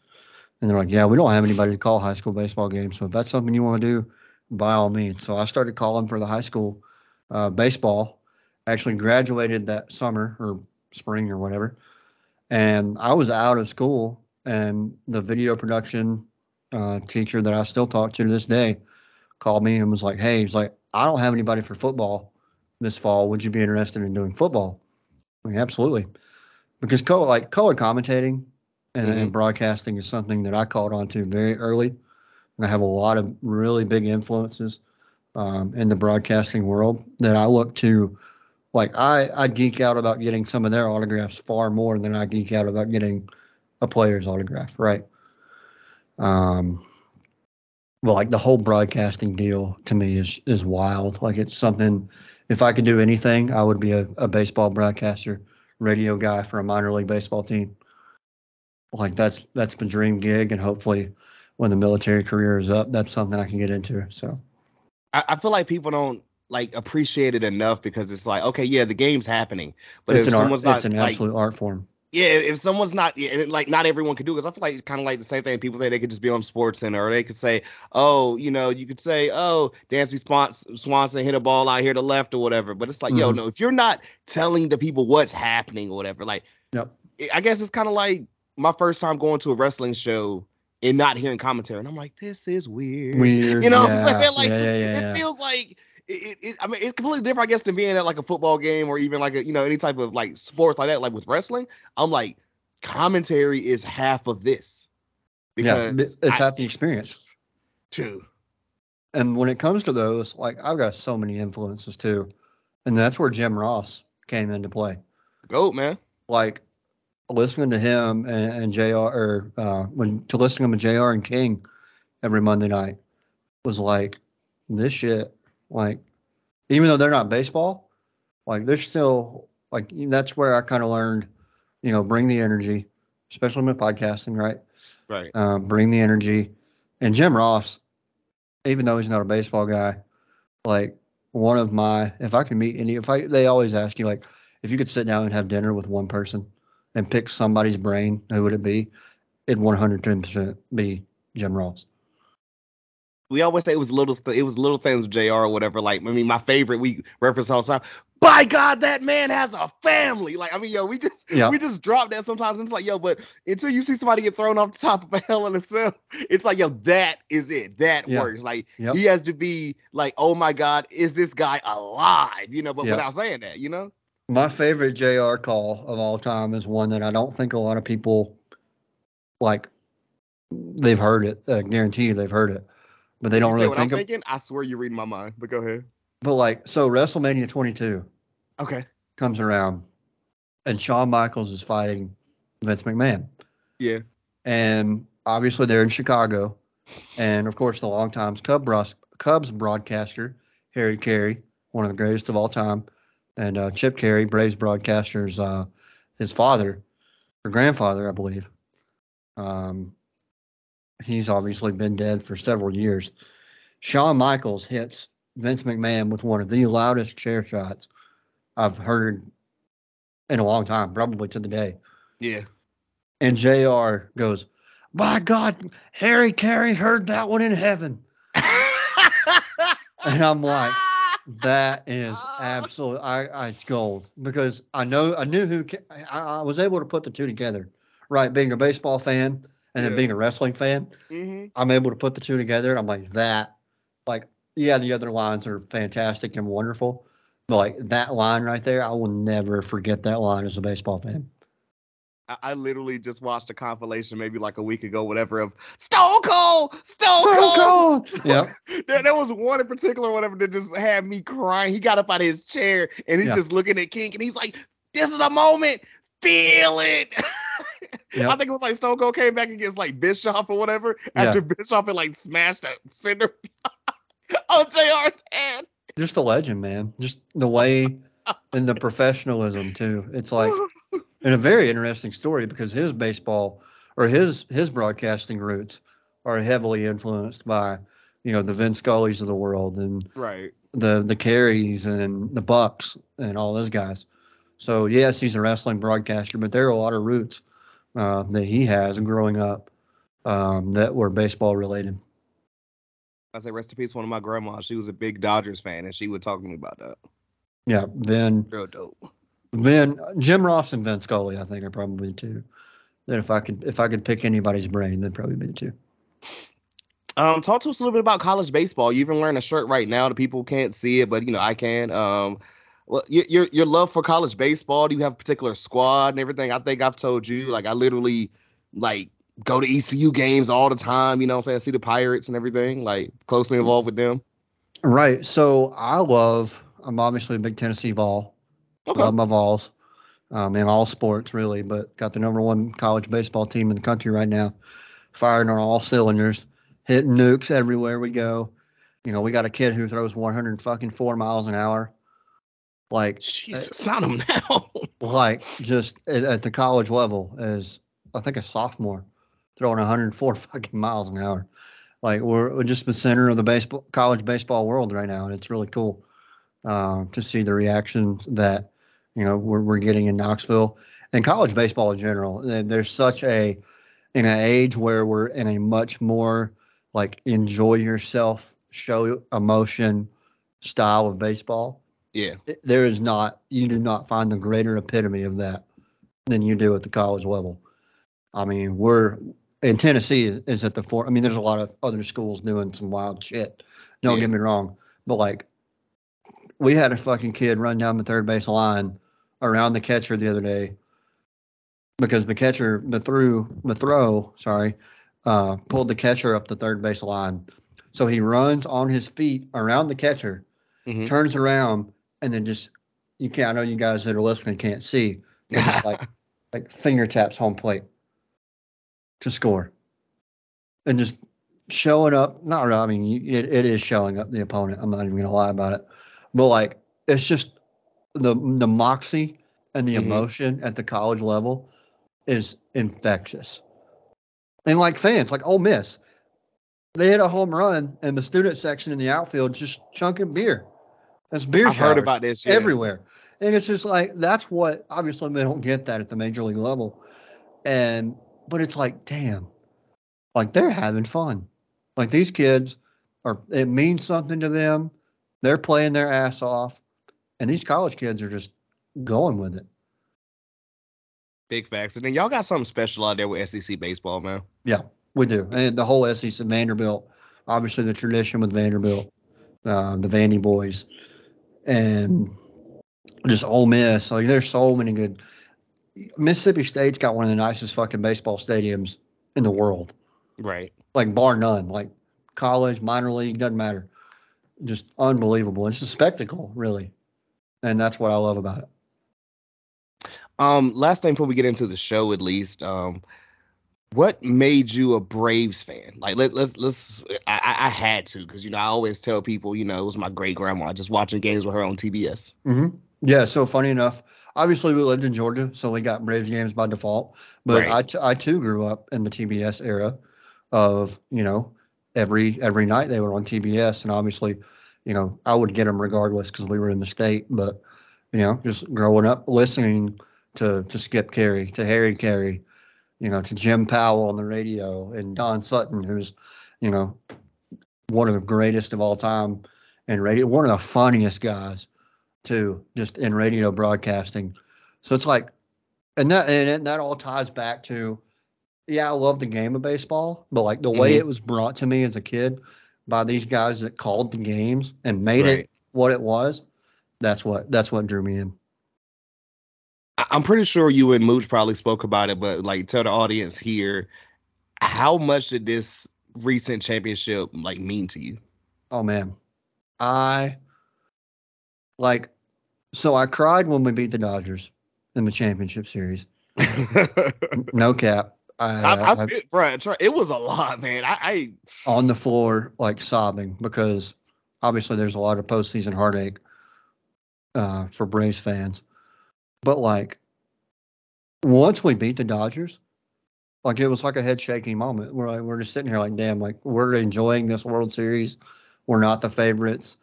S2: and they're like, "Yeah, we don't have anybody to call high school baseball games. So if that's something you want to do, by all means." So I started calling for the high school uh, baseball. Actually, graduated that summer or spring or whatever, and I was out of school. And the video production uh, teacher that I still talk to to this day called me and was like, "Hey, he's like, I don't have anybody for football this fall. Would you be interested in doing football?" I mean, absolutely because co like color commentating and, mm-hmm. and, broadcasting is something that I caught on to very early, and I have a lot of really big influences um, in the broadcasting world that I look to. Like I, I geek out about getting some of their autographs far more than I geek out about getting a player's autograph, right? Um, well, like the whole broadcasting deal to me is is wild. Like it's something. If I could do anything, I would be a, a baseball broadcaster radio guy for a minor league baseball team. Like that's that's my dream gig, and hopefully, when the military career is up, that's something I can get into. So,
S1: I, I feel like people don't like appreciate it enough because it's like, okay, yeah, the game's happening, but
S2: it's
S1: if
S2: an
S1: someone's
S2: art,
S1: not
S2: it's an
S1: like,
S2: absolute art form.
S1: Yeah, if someone's not, yeah, and like not everyone can do because I feel like it's kind of like the same thing. People say they could just be on Sports Center, or they could say, oh, you know, you could say, oh, Dansby Swanson hit a ball out here to left or whatever. But it's like, mm-hmm. yo, no, if you're not telling the people what's happening or whatever, like,
S2: yep.
S1: I guess it's kind of like my first time going to a wrestling show and not hearing commentary, and I'm like, this is weird.
S2: Weird.
S1: You know
S2: yeah,
S1: what I'm saying? [LAUGHS] Like,
S2: yeah, yeah,
S1: it feels like it, it, I mean, it's completely different, I guess, than being at like a football game or even like a, you know, any type of like sports like that. Like with wrestling, I'm like, commentary is half of this.
S2: Because yeah, it's I, half the experience.
S1: Too.
S2: And when it comes to those, like I've got so many influences too. And that's where Jim Ross came into play.
S1: Goat, man.
S2: Like listening to him and, and JR or uh, when to listening to JR and King every Monday night was like this shit. Like even though they're not baseball, like they're still like that's where I kind of learned you know, bring the energy, especially with podcasting, right?
S1: Right.
S2: Um, bring the energy. And Jim Ross, even though he's not a baseball guy, like one of my, if I could meet any, if I, they always ask you, like, if you could sit down and have dinner with one person and pick somebody's brain, who would it be? It'd 110% be Jim Ross
S1: we always say it was little it was little things with JR or whatever. Like I mean, my favorite we reference all the time. By God, that man has a family. Like I mean, yo, we just yeah. we just drop that sometimes. And it's like, yo, but until you see somebody get thrown off the top of a hell in a cell, it's like, yo, that is it. That yeah. works. Like yep. he has to be like, oh my God, is this guy alive? You know, but yep. without saying that, you know.
S2: My favorite JR call of all time is one that I don't think a lot of people like. They've heard it. I guarantee you, they've heard it but they don't really think.
S1: I'm thinking? I swear you're reading my mind. But go ahead.
S2: But like, so WrestleMania 22.
S1: Okay.
S2: Comes around, and Shawn Michaels is fighting Vince McMahon.
S1: Yeah.
S2: And obviously they're in Chicago, and of course the longtime Cubs Cubs broadcaster Harry Caray, one of the greatest of all time, and uh, Chip Caray, Braves broadcaster's uh, his father or grandfather, I believe. Um, he's obviously been dead for several years. Shawn Michaels hits Vince McMahon with one of the loudest chair shots I've heard in a long time, probably to the day.
S1: Yeah.
S2: And JR goes, My God, Harry Caray heard that one in heaven. [LAUGHS] and I'm like, that [LAUGHS] is oh. absolute. I, I it's gold because I know I knew who I, I was able to put the two together. Right, being a baseball fan, and yeah. then being a wrestling fan,
S1: mm-hmm.
S2: I'm able to put the two together. I'm like that, like yeah, the other lines are fantastic and wonderful, but like that line right there, I will never forget that line as a baseball fan.
S1: I, literally just watched a compilation maybe like a week ago, whatever, of Stone Cold, Stone, Stone Cold.
S2: Cold. [LAUGHS] Yeah.
S1: there, there was one in particular, whatever, that just had me crying. He got up out of his chair and he's yeah. just looking at King and he's like, "This is a moment, feel it." [LAUGHS] Yep. I think it was like Stone Cold came back against like Bischoff or whatever after yeah. Bischoff had like smashed a cinder [LAUGHS] on JR's head.
S2: just a legend, man. Just the way and the professionalism too. It's like [LAUGHS] and a very interesting story because his baseball or his his broadcasting roots are heavily influenced by you know the Vin Scully's of the world and
S1: right
S2: the the Carays and the Bucks and all those guys. So yes, he's a wrestling broadcaster, but there are a lot of roots uh, that he has growing up um, that were baseball related.
S1: I say rest in peace. One of my grandmas, she was a big Dodgers fan, and she would talk to me about that.
S2: Yeah, Vin.
S1: Real dope.
S2: Vin, Jim Ross, and Vin Scully, I think are probably two. Then if I could if I could pick anybody's brain, they'd probably be the two.
S1: Um, talk to us a little bit about college baseball. You're even wearing a shirt right now. The people can't see it, but you know I can. Um, well, your your love for college baseball. Do you have a particular squad and everything? I think I've told you. Like I literally like go to ECU games all the time. You know, I'm saying I see the Pirates and everything. Like closely involved with them.
S2: Right. So I love. I'm obviously a big Tennessee Vol. Okay. Love my Vols. Um, in all sports really, but got the number one college baseball team in the country right now, firing on all cylinders hitting nukes everywhere we go. You know, we got a kid who throws 100 fucking four miles an hour. Like,
S1: Jesus, uh, him now. [LAUGHS]
S2: like, just at, at, the college level, as I think a sophomore, throwing 104 fucking miles an hour. Like, we're, we're just the center of the baseball college baseball world right now, and it's really cool uh, to see the reactions that you know we're, we're getting in Knoxville and college baseball in general. There's such a in an age where we're in a much more like enjoy yourself, show emotion style of baseball.
S1: Yeah.
S2: There is not, you do not find the greater epitome of that than you do at the college level. I mean, we're in Tennessee is at the four. I mean, there's a lot of other schools doing some wild shit. Don't yeah. get me wrong, but like, we had a fucking kid run down the third base line around the catcher the other day because the catcher, the through, the throw, sorry, uh, pulled the catcher up the third base line. So he runs on his feet around the catcher, mm-hmm. turns around, and then just you can't. I know you guys that are listening can't see, just like [LAUGHS] like finger taps home plate to score, and just showing up. Not really. I mean, it, it is showing up the opponent. I'm not even gonna lie about it, but like it's just the the moxie and the mm-hmm. emotion at the college level is infectious. And like fans, like Ole Miss, they hit a home run and the student section in the outfield just chunking beer. That's beer.
S1: I've heard about this
S2: yeah. everywhere, and it's just like that's what obviously they don't get that at the major league level, and but it's like damn, like they're having fun. Like these kids are, it means something to them. They're playing their ass off, and these college kids are just going with it.
S1: Big facts. And then y'all got something special out there with SEC baseball, man.
S2: Yeah, we do. And the whole SEC Vanderbilt, obviously the tradition with Vanderbilt, uh, the Vandy boys, and just Ole Miss. Like there's so many good. Mississippi State's got one of the nicest fucking baseball stadiums in the world.
S1: Right.
S2: Like bar none. Like college, minor league, doesn't matter. Just unbelievable. It's a spectacle, really. And that's what I love about it.
S1: Um, last thing before we get into the show, at least, um, what made you a Braves fan? Like, let, let's let's. I, I had to because you know I always tell people, you know, it was my great grandma just watching games with her on TBS.
S2: Mm-hmm. Yeah. So funny enough, obviously we lived in Georgia, so we got Braves games by default. But right. I, t- I too grew up in the TBS era of you know every every night they were on TBS, and obviously, you know, I would get them regardless because we were in the state. But you know, just growing up listening to to Skip Caray, to Harry Caray, you know, to Jim Powell on the radio, and Don Sutton, who's, you know, one of the greatest of all time in radio, one of the funniest guys too, just in radio broadcasting. So it's like, and that and that all ties back to, yeah, I love the game of baseball, but like the mm-hmm. way it was brought to me as a kid by these guys that called the games and made right. it what it was, that's what that's what drew me in.
S1: I'm pretty sure you and Mooch probably spoke about it, but like tell the audience here, how much did this recent championship like mean to you?
S2: Oh man, I like so I cried when we beat the Dodgers in the championship series. [LAUGHS] no cap. I, I,
S1: I, I bro, it was a lot, man. I, I
S2: on the floor like sobbing because obviously there's a lot of postseason heartache uh, for Braves fans, but like once we beat the Dodgers, like it was like a head shaking moment where like, we're just sitting here like, damn, like we're enjoying this World Series. We're not the favorites,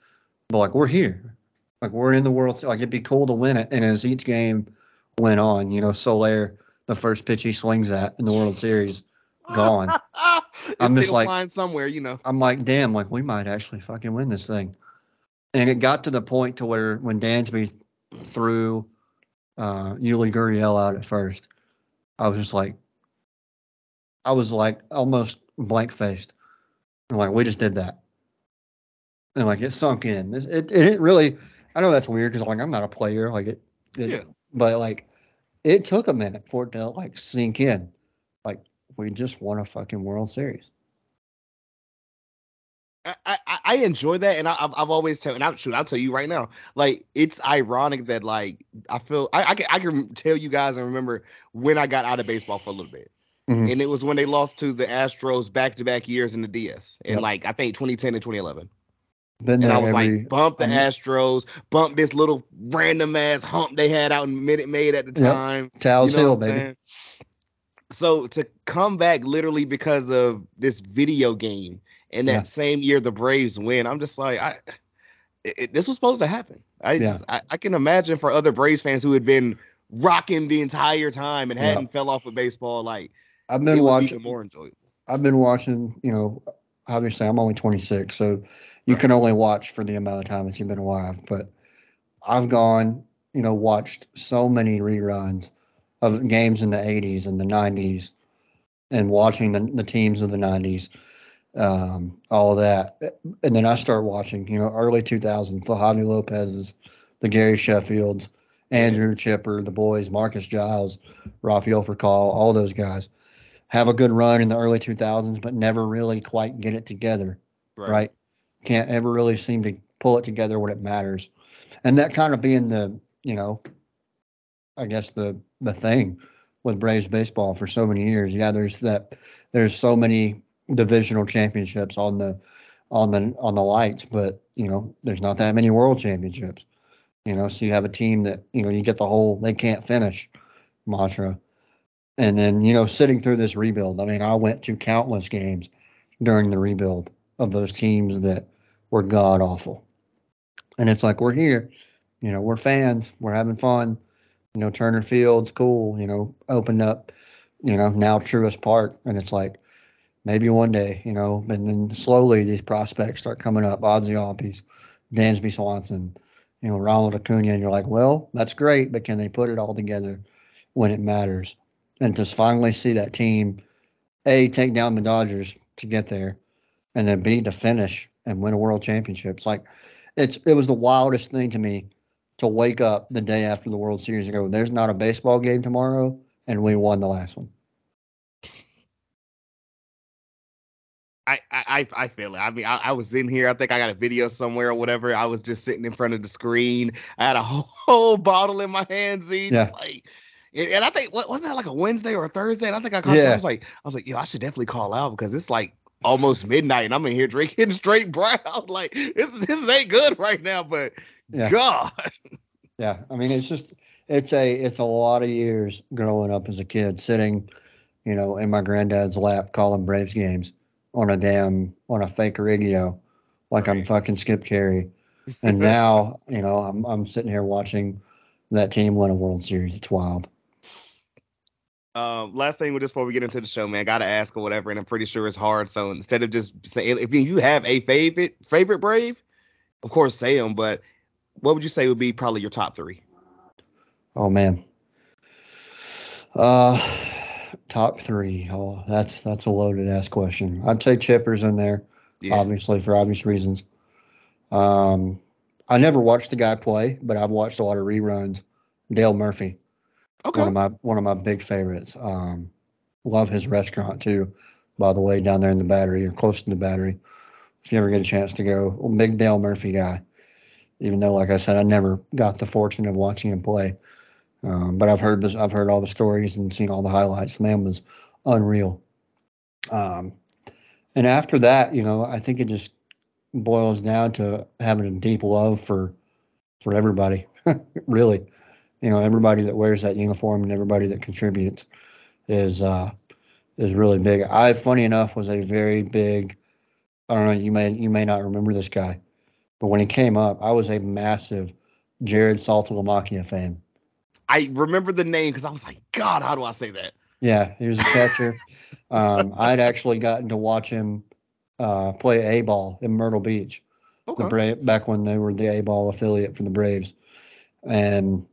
S2: but like we're here. Like we're in the World Series. Like it'd be cool to win it. And as each game went on, you know, Soler, the first pitch he swings at in the World Series, gone. [LAUGHS]
S1: I'm just like somewhere, you know.
S2: I'm like, damn, like we might actually fucking win this thing. And it got to the point to where when Dansby threw uh Yuli Gurriel out at first, I was just like, I was like almost blank faced. I'm like, we just did that. And like it sunk in. It it, it really I know that's weird because like I'm not a player. Like it, it yeah. but like it took a minute for it to like sink in. Like we just won a fucking World Series.
S1: I, I, I enjoy that, and I, have I've always tell, and I'll shoot, I'll tell you right now, like it's ironic that like I feel I, I can I can tell you guys and remember when I got out of baseball for a little bit, Mm-hmm. And it was when they lost to the Astros back to back years in the DS in yep. like I think 2010 and 2011. Been and I was every, like, bump the Astros, bump this little random ass hump they had out in Minute Maid at the time.
S2: Yep. Tal's you know Hill, baby. Saying?
S1: So to come back literally because of this video game and that yeah. same year the Braves win, I'm just like, I it, this was supposed to happen. I yeah. just I, I, can imagine for other Braves fans who had been rocking the entire time and hadn't yeah. fell off with baseball, like
S2: I've been watching more enjoyable. I've been watching, you know, obviously I'm only 26, so you right. can only watch for the amount of time that you've been alive. But I've gone, you know, watched so many reruns of games in the 80s and the 90s, and watching the, the teams of the 90s, um, all of that. And then I start watching, you know, early 2000s, the Javy Lopez's, the Gary Sheffields, Andruw Chipper, the boys, Marcus Giles, Rafael Furcal, all those guys have a good run in the early 2000s, but never really quite get it together. Right. right? Can't ever really seem to pull it together when it matters. And that kind of being the, you know, I guess the the thing with Braves baseball for so many years. Yeah, there's that there's so many divisional championships on the on the on the lights, but you know, there's not that many world championships. You know, so you have a team that, you know, you get the whole they can't finish mantra. And then, you know, sitting through this rebuild, I mean, I went to countless games during the rebuild of those teams that were god awful. And it's like, we're here, you know, we're fans, we're having fun. You know, Turner Field's cool, you know, opened up, you know, now Truist Park. And it's like, maybe one day, you know, and then slowly these prospects start coming up, Albies, Dansby Swanson, you know, Ronald Acuna, and you're like, well, that's great, but can they put it all together when it matters? and to finally see that team a take down the Dodgers to get there, and then b to finish and win a world championship. It's like it's it was the wildest thing to me to wake up the day after the World Series and go, "There's not a baseball game tomorrow," and we won the last one.
S1: I, I I feel it. I mean, I, I, was in here. I think I got a video somewhere or whatever. I was just sitting in front of the screen. I had a whole, [LAUGHS] whole bottle in my hands. Yeah. Like and I think what wasn't that like a Wednesday or a Thursday? And I think I called. Yeah. I was like, I was like, yo, I should definitely call out because it's like almost midnight and I'm in here drinking [LAUGHS] straight brown. [LAUGHS] Like this this ain't good right now, but yeah. God.
S2: Yeah, I mean it's just it's a it's a lot of years growing up as a kid, sitting, you know, in my granddad's lap calling Braves games on a damn on a fake radio, like right. I'm fucking Skip Caray. [LAUGHS] And now, you know, I'm I'm sitting here watching that team win a World Series. It's wild.
S1: Um, last thing with this before we get into the show, man, gotta ask or whatever, and I'm pretty sure it's hard. So instead of just saying, if you have a favorite favorite Brave, of course say them. But what would you say would be probably your top three?
S2: Oh man, uh, top three. Oh, that's that's a loaded ass question. I'd say Chipper's in there, yeah. obviously for obvious reasons. Um, I never watched the guy play, but I've watched a lot of reruns. Dale Murphy. Okay. One of my one of my big favorites. Um, love his restaurant too, by the way, down there in the Battery or close to the Battery. If you ever get a chance to go, well, big Dale Murphy guy. Even though, like I said, I never got the fortune of watching him play, um, but I've heard this, I've heard all the stories and seen all the highlights. Man was unreal. Um, and after that, you know, I think it just boils down to having a deep love for for everybody. [LAUGHS] really, you know, everybody that wears that uniform and everybody that contributes is uh, is really big. I, funny enough, was a very big. I don't know. You may you may not remember this guy, but when he came up, I was a massive Jared Saltalamacchia fan.
S1: I remember the name because I was like, God, how do I say that?
S2: Yeah, he was a catcher. um, [LAUGHS] I'd actually gotten to watch him uh, play A ball in Myrtle Beach. Okay. The Bra- back when they were the A ball affiliate for the Braves, and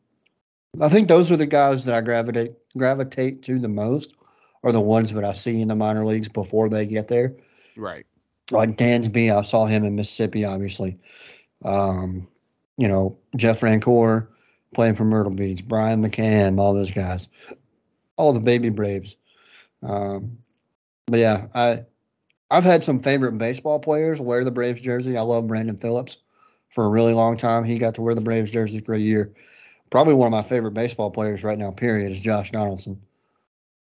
S2: I think those were the guys that I gravitate gravitate to the most, are the ones that I see in the minor leagues before they get there.
S1: Right.
S2: Like Dansby, I saw him in Mississippi, obviously. Um, you know, Jeff Francoeur playing for Myrtle Beach, Brian McCann, all those guys, all the baby Braves. Um, but yeah, I I've had some favorite baseball players wear the Braves jersey. I love Brandon Phillips for a really long time. He got to wear the Braves jersey for a year. Probably one of my favorite baseball players right now, period, is Josh Donaldson.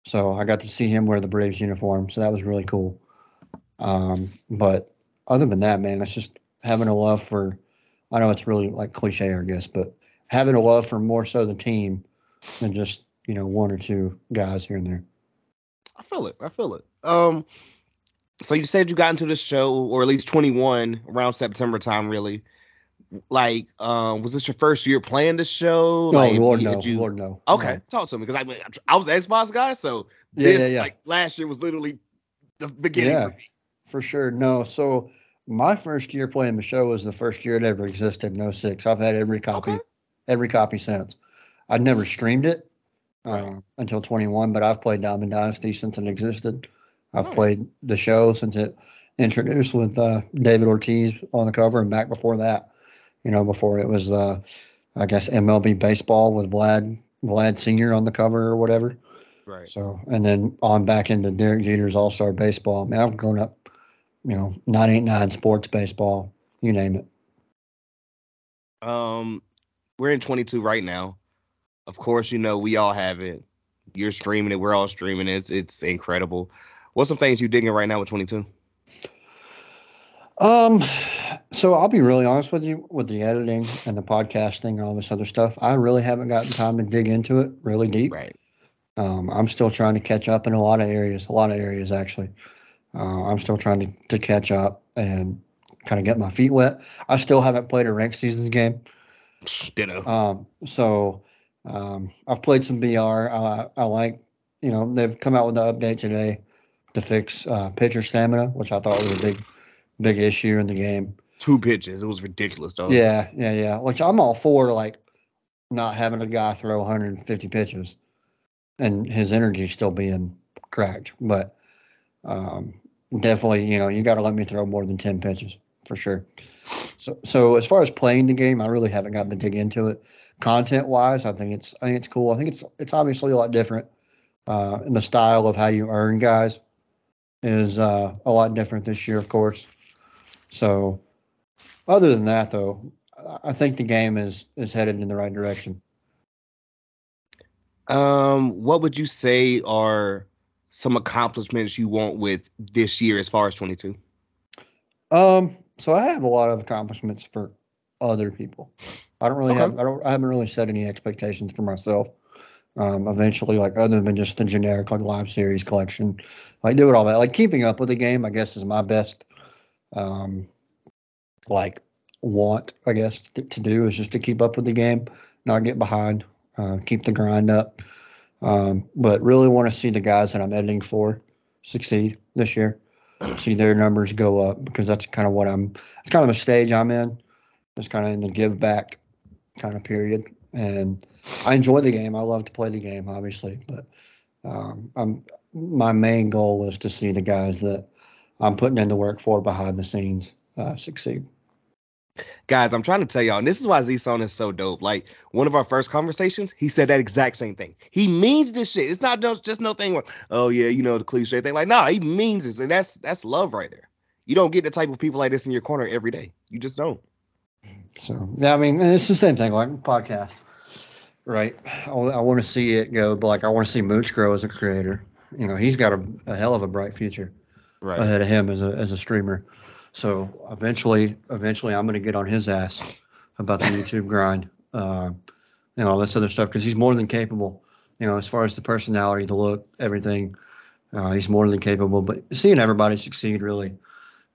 S2: So I got to see him wear the Braves uniform. So that was really cool. Um, but other than that, man, it's just having a love for, I know it's really like cliche, I guess, but having a love for more so the team than just, you know, one or two guys here and there.
S1: I feel it. I feel it. Um, so you said you got into the show, or at least 21 around September time, really. Like, um, was this your first year playing the show?
S2: No,
S1: like,
S2: Lord no, you... Lord no.
S1: Okay, no. talk to me because I I was Xbox guy, so yeah, this, yeah, yeah. like last year was literally the beginning yeah, for,
S2: for sure. No, so my first year playing the show was the first year it ever existed. No six. I've had every copy, okay. Every copy since. I'd never streamed it uh, until 21, but I've played Diamond Dynasty since it existed. I've played the show since it introduced with uh, David Ortiz on the cover, and back before that, you know, before it was, uh, I guess, MLB baseball with Vlad Vlad Senior on the cover or whatever.
S1: Right.
S2: So, and then on back into Derek Jeter's All Star Baseball. I mean, I've grown up, you know, 989 sports baseball, you name it.
S1: Um, we're in 22 right now. Of course, you know we all have it. You're streaming it. We're all streaming it. It's it's incredible. What's some things you digging right now with 22?
S2: Um, so I'll be really honest with you with the editing and the podcasting and all this other stuff. I really haven't gotten time to dig into it really deep.
S1: Right.
S2: Um, I'm still trying to catch up in a lot of areas, a lot of areas actually. Uh, I'm still trying to, to catch up and kind of get my feet wet. I still haven't played a ranked seasons game.
S1: Ditto.
S2: Um, so um, I've played some BR. I, I like, you know, they've come out with the update today to fix uh, pitcher stamina, which I thought was a big, big issue in the game.
S1: Two pitches, it was ridiculous, though.
S2: Yeah, yeah, yeah. Which I'm all for, like not having a guy throw 150 pitches, and his energy still being cracked. But um, definitely, you know, you got to let me throw more than 10 pitches for sure. So, so as far as playing the game, I really haven't gotten to dig into it. Content wise, I think it's I think it's cool. I think it's it's obviously a lot different uh, in the style of how you earn guys is uh, a lot different this year, of course. So, other than that, though, I think the game is is headed in the right direction.
S1: Um, what would you say are some accomplishments you want with this year as far as 22?
S2: Um, so I have a lot of accomplishments for other people. I don't really okay. have I don't I haven't really set any expectations for myself um, eventually, like other than just the generic like live series collection, like do it all that. Like keeping up with the game, I guess, is my best, um, like want, I guess, to, to do is just to keep up with the game, not get behind, uh, keep the grind up. Um, but really want to see the guys that I'm editing for succeed this year, [CLEARS THROAT] see their numbers go up because that's kind of what I'm. It's kind of a stage I'm in. It's kind of in the give back kind of period and I enjoy the game. I love to play the game, obviously, but um, I'm my main goal is to see the guys that I'm putting in the work for behind the scenes uh, succeed.
S1: Guys, I'm trying to tell y'all, and this is why Z-Zone is so dope. Like one of our first conversations, he said that exact same thing. He means this shit. It's not just, just no thing where, oh yeah, you know the cliche thing. Like, no, nah, he means this, and that's that's love right there. You don't get the type of people like this in your corner every day. You just don't.
S2: So yeah, I mean, it's the same thing like podcast. Right. I, I want to see it go, but like I want to see Mooch grow as a creator. You know, he's got a, a hell of a bright future
S1: right.
S2: ahead of him as a as a streamer. So eventually, eventually, I'm going to get on his ass about the YouTube grind uh, and all this other stuff because he's more than capable. You know, as far as the personality, the look, everything, uh, he's more than capable. But seeing everybody succeed really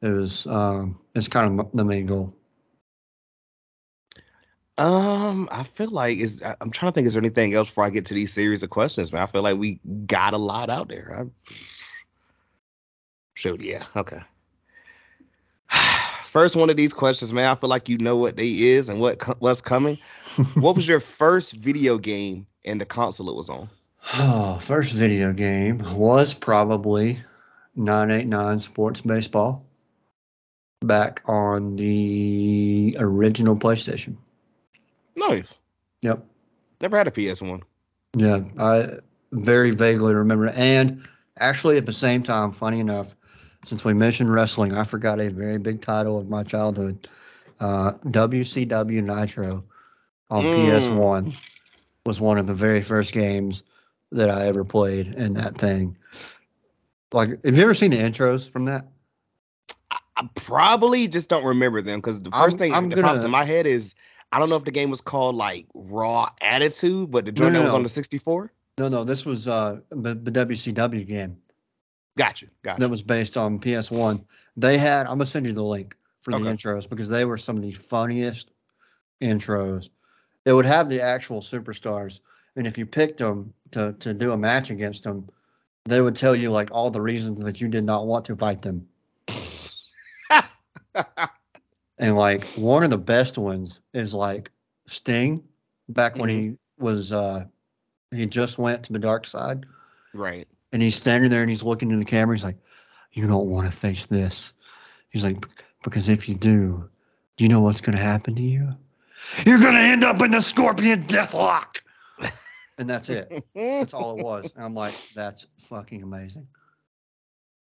S2: is um, is kind of the main goal.
S1: Um, I feel like is I'm trying to think. Is there anything else before I get to these series of questions, man? I feel like we got a lot out there. I, shoot, yeah, okay. First one of these questions, man. I feel like you know what they is and what what's coming. [LAUGHS] what was your first video game and the console it was on?
S2: Oh, [SIGHS] first video game was probably 989 Sports Baseball back on the original PlayStation.
S1: Nice.
S2: Yep.
S1: Never had a PS1.
S2: Yeah, I very vaguely remember. And actually, at the same time, funny enough, since we mentioned wrestling, I forgot a very big title of my childhood. Uh, WCW Nitro on mm. PS1 was one of the very first games that I ever played in that thing. Like, have you ever seen the intros from that?
S1: I probably just don't remember them because the 1st thing I'm that gonna, pops in my head is I don't know if the game was called like Raw Attitude, but the joint no, no, that was on the 64.
S2: No, no, this was uh the, the WCW game.
S1: Gotcha, gotcha.
S2: That was based on PS1. They had. I'm gonna send you the link for the okay. intros because they were some of the funniest intros. It would have the actual superstars, and if you picked them to to do a match against them, they would tell you like all the reasons that you did not want to fight them. [LAUGHS] And like one of the best ones is like Sting back mm-hmm. when he mm-hmm. was uh he just went to the dark side.
S1: Right.
S2: And he's standing there and he's looking in the camera. He's like, You don't want to face this. He's like, Because if you do, do you know what's gonna happen to you? You're gonna end up in the scorpion deathlock. [LAUGHS] and that's it. that's all it was. And I'm like, that's fucking amazing.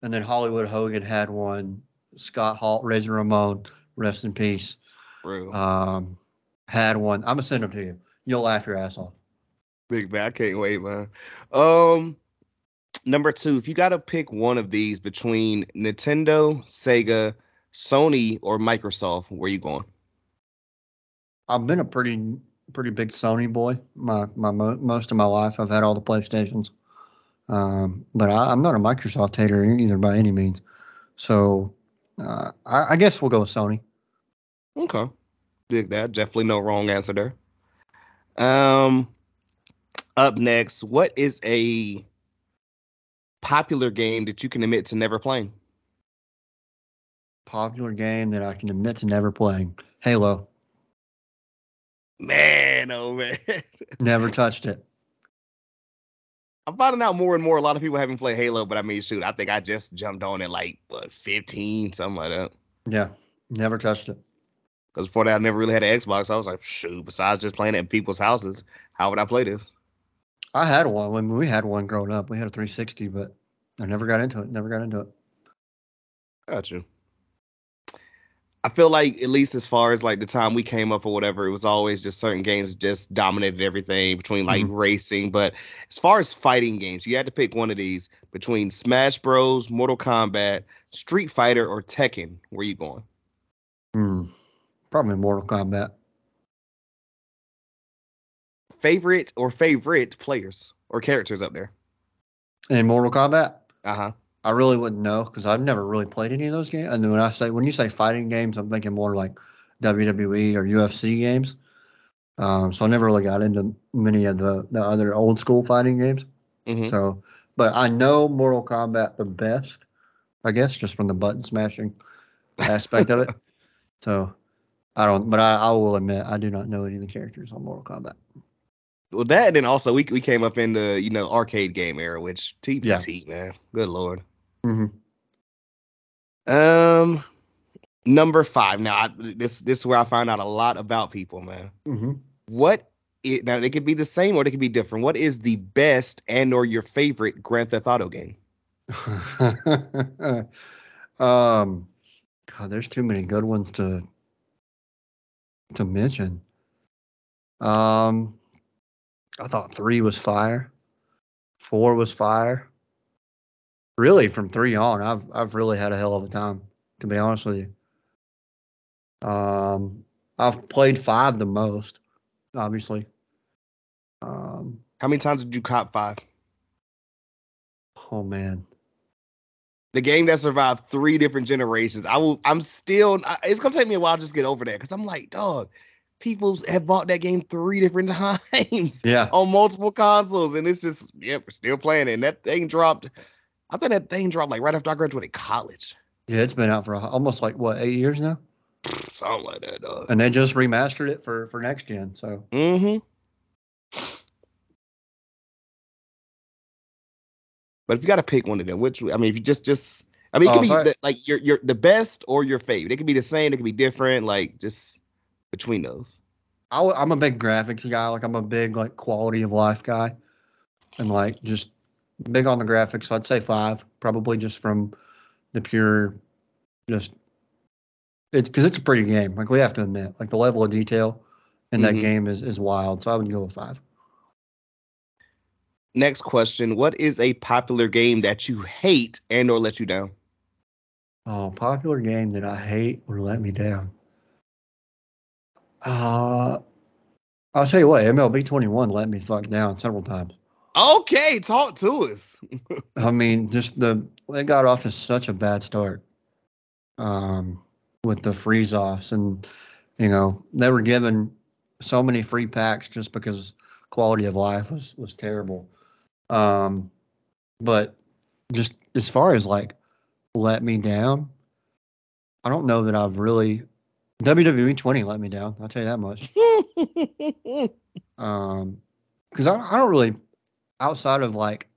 S2: And then Hollywood Hogan had one, Scott Hall, Razor Ramon rest in peace.
S1: Bro.
S2: Um, had one. I'm gonna send them to you. You'll laugh your ass off.
S1: Big man, I can't wait, man. Um, number two, if you gotta pick one of these between Nintendo, Sega, Sony, or Microsoft, where you going?
S2: I've been a pretty pretty big Sony boy. My my most of my life, I've had all the PlayStations. Um, but I, am not a Microsoft hater either by any means. So uh, I, I guess we'll go with Sony.
S1: Okay. Dig that. Definitely no wrong answer there. Um, up next, what is a popular game that you can admit to never playing?
S2: Popular game that I can admit to never playing. Halo.
S1: Man, oh man. [LAUGHS]
S2: never touched it.
S1: I'm finding out more and more. A lot of people haven't played Halo, but I mean, shoot, I think I just jumped on it like what 15, something like that.
S2: Yeah, never touched it.
S1: Because before that, I never really had an Xbox. I was like, shoot, besides just playing it in people's houses, how would I play this?
S2: I had one when we had one growing up. We had a 360, but I never got into it. Never got into it.
S1: Got you. I feel like at least as far as like the time we came up or whatever, it was always just certain games just dominated everything between like mm-hmm. racing. But as far as fighting games, you had to pick one of these between Smash Bros, Mortal Kombat, Street Fighter, or Tekken. Where you going?
S2: Hmm. Probably Mortal Kombat.
S1: Favorite or favorite players or characters up there?
S2: In Mortal Kombat?
S1: Uh huh.
S2: I really wouldn't know because I've never really played any of those games. And then when I say when you say fighting games, I'm thinking more like WWE or UFC games. Um, so I never really got into many of the, the other old school fighting games. Mm-hmm. So, but I know Mortal Kombat the best, I guess, just from the button smashing aspect of it. [LAUGHS] So I don't, but I, I will admit I do not know any of the characters on Mortal Kombat.
S1: Well, that and then also we we came up in the you know arcade game era, which TPT yeah. man, good lord.
S2: Mm-hmm.
S1: Um, number five. Now I, this this is where I find out a lot about people, man.
S2: Mm-hmm.
S1: What it, now they could be the same or they could be different. What is the best and or your favorite Grand Theft Auto game? [LAUGHS]
S2: um, God, there's too many good ones to to mention. Um, I thought three was fire, four was fire. Really, from three on, I've I've really had a hell of a time. To be honest with you. Um, I've played five the most, obviously. Um,
S1: How many times did you cop five?
S2: Oh man,
S1: the game that survived three different generations. I will. I'm still. It's gonna take me a while to just get over that because I'm like, dog. People have bought that game three different [LAUGHS] times.
S2: Yeah.
S1: On multiple consoles, and it's just, yep, we're still playing it. And that thing dropped. I think that thing dropped like right after I graduated college.
S2: Yeah, it's been out for almost like what eight years now. [SIGHS]
S1: Something like that, dog.
S2: And they just remastered it for for next gen. So.
S1: Mm-hmm. But if you got to pick one of them, which I mean, if you just just I mean, it could oh, be the, like your your the best or your favorite. It could be the same. It could be different. Like just between those.
S2: I, am a big graphics guy. Like I'm a big like quality of life guy, and like just big on the graphics. So I'd say five, probably just from the pure, just it's because it's a pretty game. Like we have to admit, like the level of detail in that mm-hmm. game is is wild. So I would go with five.
S1: Next question: What is a popular game that you hate and or let you down?
S2: Oh, popular game that I hate or let me down. Uh, I'll tell you what, MLB 21 let me fuck down several times.
S1: Okay, talk to us. [LAUGHS]
S2: I mean, just the they got off to such a bad start. Um, with the freeze offs and you know they were given so many free packs just because quality of life was was terrible. Um, but just as far as like let me down, I don't know that I've really WWE 20 let me down. I'll tell you that much. [LAUGHS] um, because I, I don't really outside of like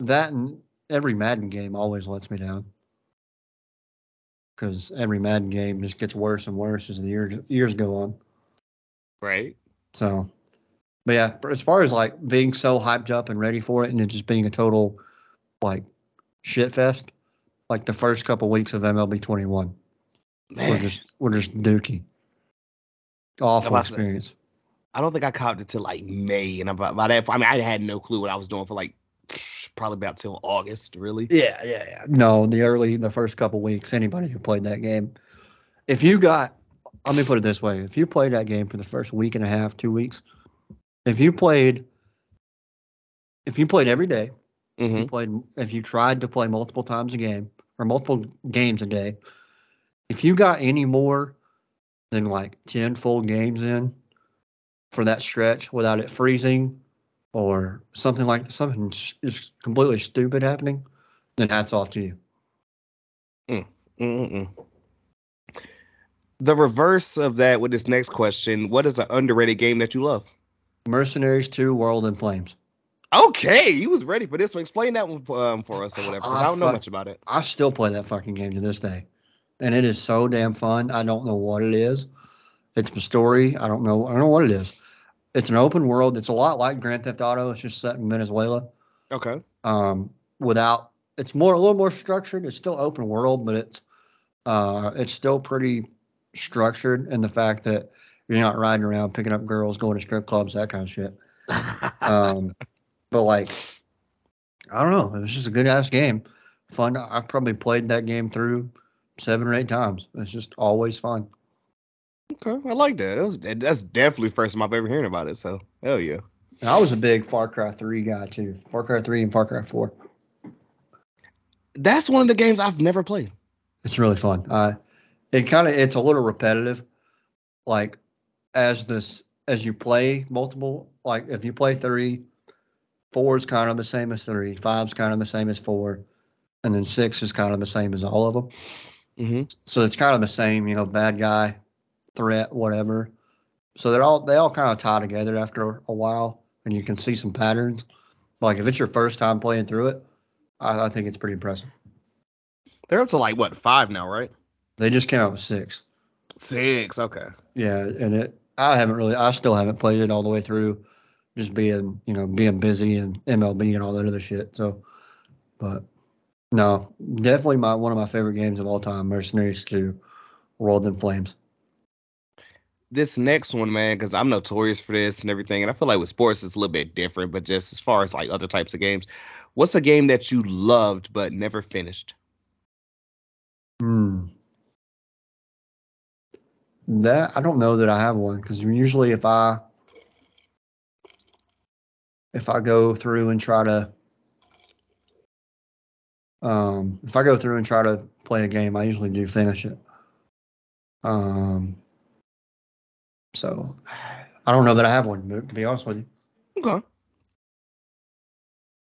S2: that and every Madden game always lets me down because every Madden game just gets worse and worse as the years years go on.
S1: Right.
S2: So, but yeah, as far as like being so hyped up and ready for it, and it just being a total like shit fest, like the first couple weeks of MLB 21, Man. we're just we're just dookie. Awful experience.
S1: I don't think I caught it till like May, and about by that, I mean, I had no clue what I was doing for like probably about till August, really.
S2: Yeah, yeah, yeah. No, the early, the first couple weeks, anybody who played that game, if you got, let me put it this way: if you played that game for the first week and a half, two weeks, if you played, if you played every day, mm-hmm. if you mm-hmm. played, if you tried to play multiple times a game or multiple games a day, if you got any more than like ten full games in for that stretch without it freezing or something like something just completely stupid happening, then hats off to you.
S1: Mm, mm, mm, the reverse of that with this next question: What is an underrated game that you love?
S2: Mercenaries 2: World in Flames.
S1: Okay, he was ready for this one. Explain that one um, for us or whatever. I, I don't know much about it.
S2: I still play that fucking game to this day, and it is so damn fun. I don't know what it is. It's a story. I don't know. I don't know what it is. It's an open world. It's a lot like Grand Theft Auto. It's just set in Venezuela.
S1: Okay.
S2: Um, without it's more a little more structured. It's still open world, but it's uh, it's still pretty structured in the fact that you're not riding around picking up girls, going to strip clubs, that kind of shit. [LAUGHS] um, but like, I don't know. It was just a good ass game. Fun. I've probably played that game through seven or eight times. It's just always fun.
S1: Okay, I like that. Was, that's definitely first time I've ever hearing about it. So hell yeah.
S2: And I was a big Far Cry 3 guy too. Far Cry 3 and Far Cry 4.
S1: That's one of the games I've never played.
S2: It's really fun. Uh, it kind of it's a little repetitive. Like as this as you play multiple, like if you play three, four is kind of the same as three, five's kind of the same as four, and then six is kind of the same as all of them.
S1: Mm-hmm.
S2: So it's kind of the same, you know, bad guy, threat, whatever. So they're all they all kind of tie together after a while, and you can see some patterns. Like if it's your first time playing through it, I, I think it's pretty impressive.
S1: They're up to like what five now, right?
S2: They just came out with six.
S1: Six, okay.
S2: Yeah, and it I haven't really I still haven't played it all the way through, just being you know being busy and MLB and all that other shit. So, but no, definitely my one of my favorite games of all time, Mercenaries 2, World in Flames
S1: this next one, man, because I'm notorious for this and everything, and I feel like with sports it's a little bit different, but just as far as like other types of games, what's a game that you loved but never finished?
S2: Hmm. That I don't know that I have one because usually if I if I go through and try to um, if I go through and try to play a game, I usually do finish it. Um, so I don't know that I have one, to be honest with you.
S1: Okay.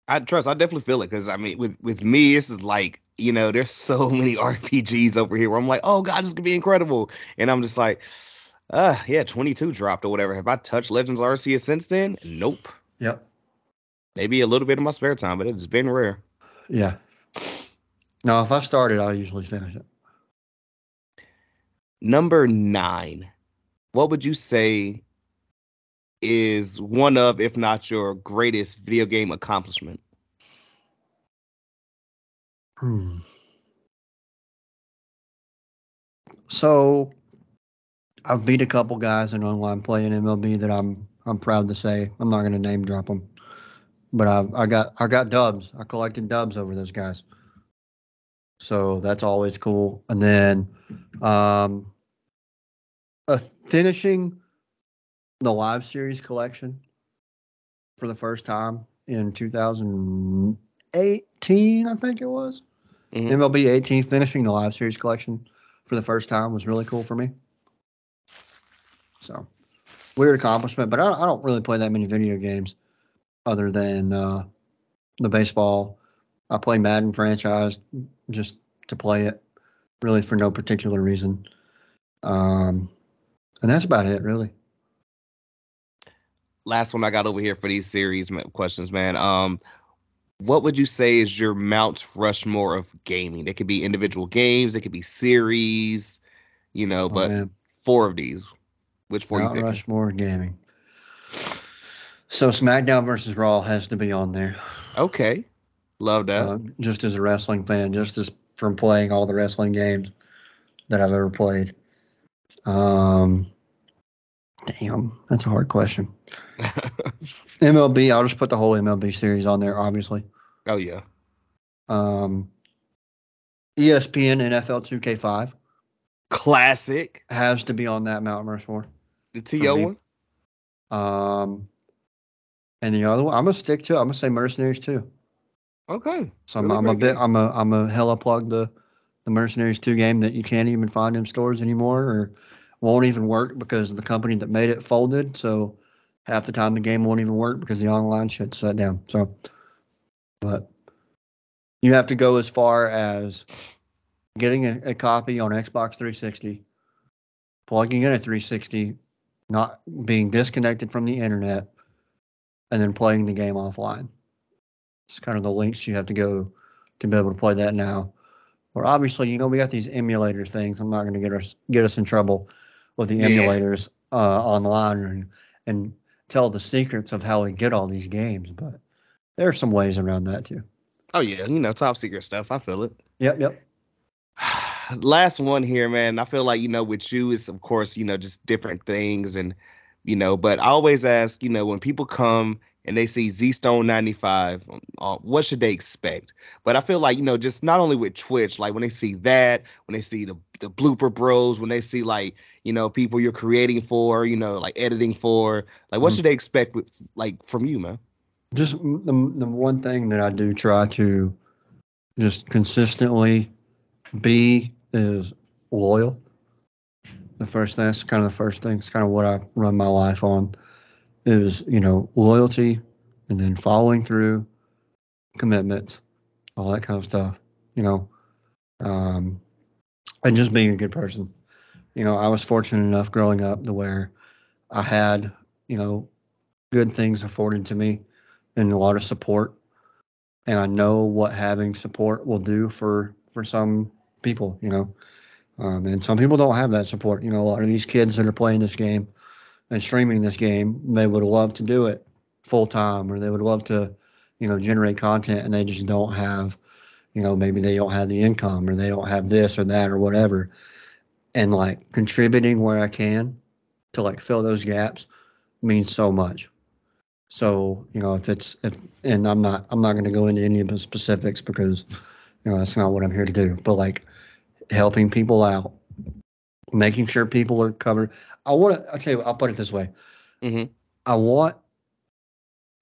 S1: I trust. I definitely feel it because I mean, with with me, this is like you know, there's so [LAUGHS] many RPGs over here where I'm like, oh god, this could be incredible, and I'm just like, uh, yeah, 22 dropped or whatever. Have I touched Legends Arceus since then? Nope.
S2: Yep.
S1: Maybe a little bit of my spare time, but it's been rare.
S2: Yeah. No, if I started, I'll usually finish it.
S1: Number nine. What would you say is one of, if not your greatest video game accomplishment?
S2: Hmm. So I've beat a couple guys in online play in MLB that I'm I'm proud to say. I'm not going to name drop them, but I I got I got dubs. I collected dubs over those guys. So that's always cool. And then um, uh, finishing the live series collection for the first time in 2018, I think it was. Mm-hmm. MLB 18 finishing the live series collection for the first time was really cool for me. So weird accomplishment, but I, I don't really play that many video games other than uh, the baseball. I play Madden franchise just to play it, really for no particular reason. Um, and that's about it, really.
S1: Last one I got over here for these series questions, man. Um, what would you say is your Mount Rushmore of gaming? It could be individual games, it could be series, you know, oh, but oh, four of these. Which four Mount
S2: you picking? Rushmore gaming. So SmackDown versus Raw has to be on there.
S1: Okay, love that. Uh,
S2: just as a wrestling fan, just as from playing all the wrestling games that I've ever played. Um, damn, that's a hard question. [LAUGHS] MLB, I'll just put the whole MLB series on there, obviously.
S1: Oh yeah.
S2: Um, ESPN NFL 2K5.
S1: Classic.
S2: Has to be on that Mount Rushmore.
S1: The TO one.
S2: Um, and the other one, I'm gonna stick to. I'm gonna say Mercenaries 2.
S1: Okay.
S2: So I'm, I'm a bit. I'm a. I'm a hella plug the the Mercenaries two game that you can't even find in stores anymore, or won't even work because the company that made it folded. So half the time the game won't even work because the online shit shut down. So, but you have to go as far as getting a, a copy on Xbox 360, plugging in a 360, not being disconnected from the internet, and then playing the game offline. It's kind of the links you have to go to be able to play that now. Or obviously, you know, we got these emulator things. I'm not going to get us get us in trouble with the yeah. emulators uh, online and and tell the secrets of how we get all these games, but there are some ways around that too.
S1: Oh yeah, you know, top secret stuff. I feel it.
S2: Yep, yep. [SIGHS]
S1: Last one here, man. I feel like you know, with you is of course, you know, just different things and you know, but I always ask, you know, when people come and they see Z Stone 95, uh, what should they expect? But I feel like, you know, just not only with Twitch, like when they see that, when they see the, the blooper bros, when they see like, you know, people you're creating for, you know, like editing for, like what mm-hmm. should they expect with, like from you, man?
S2: Just the, the one thing that I do try to just consistently be is loyal. The first thing, that's kind of the first thing. It's kind of what I run my life on is you know loyalty and then following through commitments all that kind of stuff you know um, and just being a good person. You know i was fortunate enough growing up to where i had you know good things afforded to me and a lot of support. And i know what having support will do for for some people you know um, and some people don't have that support. You know a lot of these kids that are playing this game and streaming this game, they would love to do it full time or they would love to, you know, generate content and they just don't have, you know, maybe they don't have the income or they don't have this or that or whatever. And like contributing where I can to like fill those gaps means so much. So, you know, if it's if and I'm not I'm not gonna go into any of the specifics because, you know, that's not what I'm here to do. But like helping people out making sure people are covered. I want to. I'll tell you. What, I'll put it this way.
S1: Mm-hmm.
S2: I want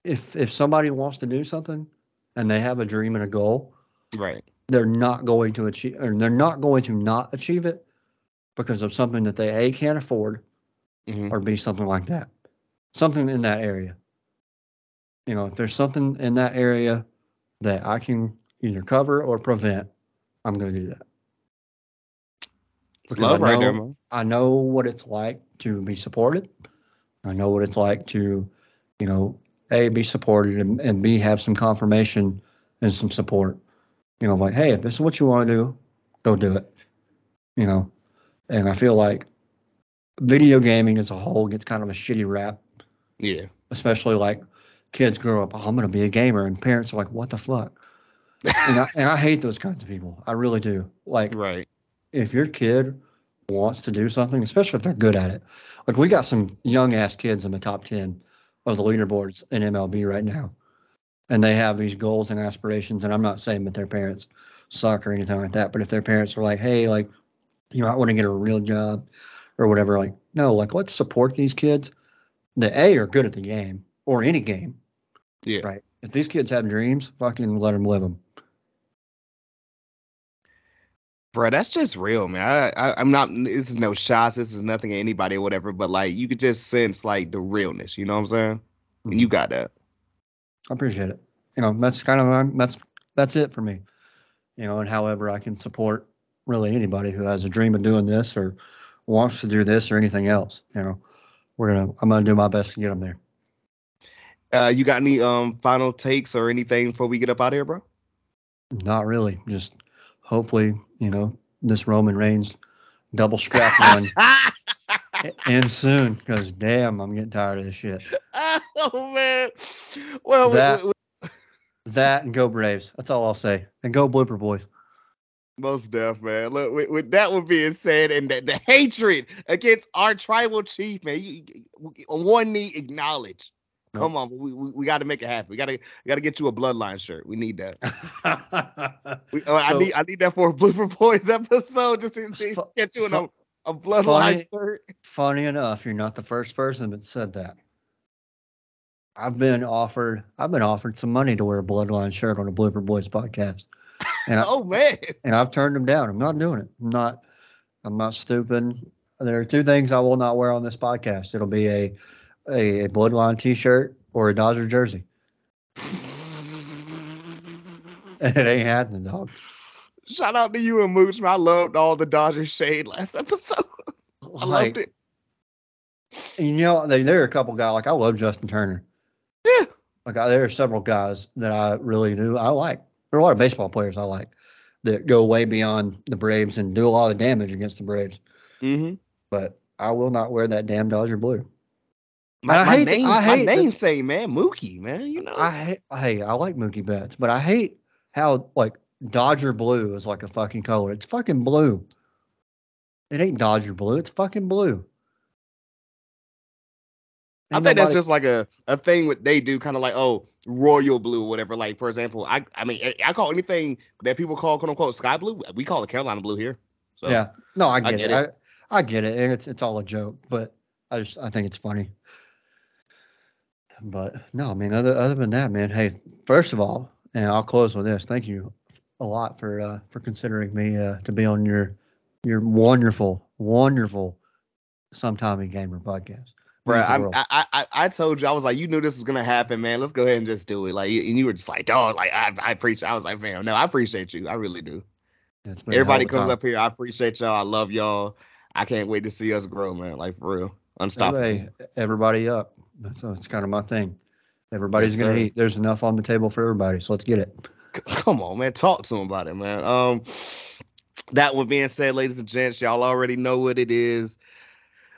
S2: if if somebody wants to do something and they have a dream and a goal,
S1: right?
S2: They're not going to achieve, or they're not going to not achieve it because of something that they a can't afford,
S1: mm-hmm.
S2: or b something like that, something in that area. You know, if there's something in that area that I can either cover or prevent, I'm going to do that.
S1: Because love I know, right there, man.
S2: I know what it's like to be supported. I know what it's like to, you know, a be supported and, and b have some confirmation and some support. You know, like hey, if this is what you want to do, go do it. You know, and I feel like video gaming as a whole gets kind of a shitty rap.
S1: Yeah.
S2: Especially like kids grow up, oh, I'm gonna be a gamer, and parents are like, what the fuck? [LAUGHS] and I and I hate those kinds of people. I really do. Like,
S1: right.
S2: If your kid wants to do something, especially if they're good at it, like we got some young ass kids in the top ten of the leaderboards in MLB right now, and they have these goals and aspirations. And I'm not saying that their parents suck or anything like that, but if their parents are like, hey, like, you know, I want to get a real job or whatever, like, no, like, let's support these kids that a are good at the game or any game.
S1: Yeah.
S2: Right. If these kids have dreams, fucking let them live them.
S1: Bro, that's just real, man. I, I am not. This is no shots. This is nothing at anybody or whatever. But like, you could just sense like the realness. You know what I'm saying? Mm-hmm. And you got that.
S2: I appreciate it. You know, that's kind of that's that's it for me. You know, and however I can support really anybody who has a dream of doing this or wants to do this or anything else. You know, we're gonna I'm gonna do my best to get them there.
S1: Uh, you got any um final takes or anything before we get up out of here, bro?
S2: Not really. Just hopefully, you know, this Roman Reigns double strap [LAUGHS] one and soon because damn, I'm getting tired of this shit. [LAUGHS]
S1: Oh man. Well,
S2: that, we, we, that and go Braves. That's all I'll say. And go Blooper Boys.
S1: Most deaf, man. Look, with, with, that one being said, and the, the hatred against our tribal chief, man, you, you, on one knee, acknowledge Come on, we, we, we got to make it happen. We got to got to get you a bloodline shirt. We need that. [LAUGHS] we, uh, so, I need I need that for a Blooper Boys [LAUGHS] episode just to, to get you a, a bloodline funny, shirt.
S2: Funny enough, you're not the first person that said that. I've been offered I've been offered some money to wear a bloodline shirt on a Blooper Boys podcast.
S1: And [LAUGHS] oh man.
S2: And I've turned them down. I'm not doing it. I'm not I'm not stupid. There are two things I will not wear on this podcast. It'll be a a, a Bloodline T-shirt or a Dodger jersey. [LAUGHS] it ain't happening, dog.
S1: Shout out to you and Mooch. I loved all the Dodger shade last [LAUGHS] episode. I like, loved it.
S2: You know, there, there are a couple guys like I love Justin Turner.
S1: Yeah.
S2: Like I, there are several guys that I really do. I like. There are a lot of baseball players I like that go way beyond the Braves and do a lot of damage against the Braves.
S1: Mm-hmm.
S2: But I will not wear that damn Dodger blue.
S1: My, my name, I hate my name say man, Mookie, man. You know,
S2: I hate, hey, I like Mookie Betts, but I hate how like Dodger blue is like a fucking color. It's fucking blue. It ain't Dodger blue. It's fucking blue.
S1: Ain't I think nobody... that's just like a, a thing what they do, kind of like oh royal blue or whatever. Like for example, I I mean I call anything that people call quote unquote sky blue, we call it Carolina blue here.
S2: So, yeah, no, I get, I get it. it. I, I get it. And it's it's all a joke, but I just I think it's funny. But no, I mean, other other than that, man. Hey, first of all, and I'll close with this. Thank you a lot for uh, for considering me uh, to be on your your wonderful, wonderful Sometime Gamer podcast.
S1: Bro, I, I, I I told you I was like, you knew this was gonna happen, man. Let's go ahead and just do it. Like, and you were just like, dog, like I I appreciate. I was like, man, no, I appreciate you. I really do. Everybody comes up here. I appreciate y'all. I love y'all. I can't wait to see us grow, man. Like for real, unstoppable.
S2: Everybody, everybody up. So it's kind of my thing. Everybody's yes, gonna eat. There's enough on the table for everybody, so let's get it.
S1: Come on, man. Talk to him about it, man. Um, that one being said, ladies and gents, y'all already know what it is.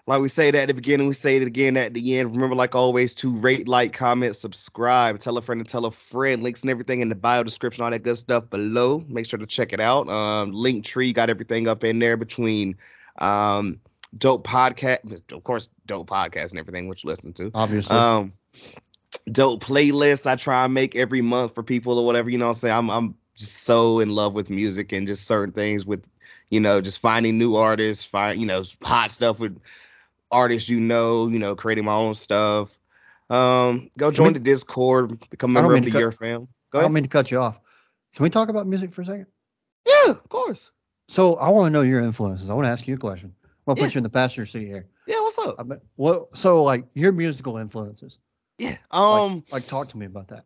S1: Like we say that at the beginning, we say it again at the end. Remember, like always, to rate, like, comment, subscribe, tell a friend and tell a friend. Links and everything in the bio description, all that good stuff below. Make sure to check it out. Um, link tree got everything up in there between um dope podcast, of course, dope podcast and everything which you listen to.
S2: Obviously.
S1: Um, dope playlists I try and make every month for people or whatever. You know, I'm saying I'm I'm just so in love with music and just certain things with you know, just finding new artists, find you know, hot stuff with artists you know, you know, creating my own stuff. Um, go join I mean, the Discord, become a member of the cut, Year Fam.
S2: Go I don't mean to cut you off. Can we talk about music for a second?
S1: Yeah, of course.
S2: So I want to know your influences. I want to ask you a question. I'll yeah. put you in the passenger seat here.
S1: Yeah, what's up?
S2: I what? So like your musical influences.
S1: Yeah. Um.
S2: Like, like talk to me about that.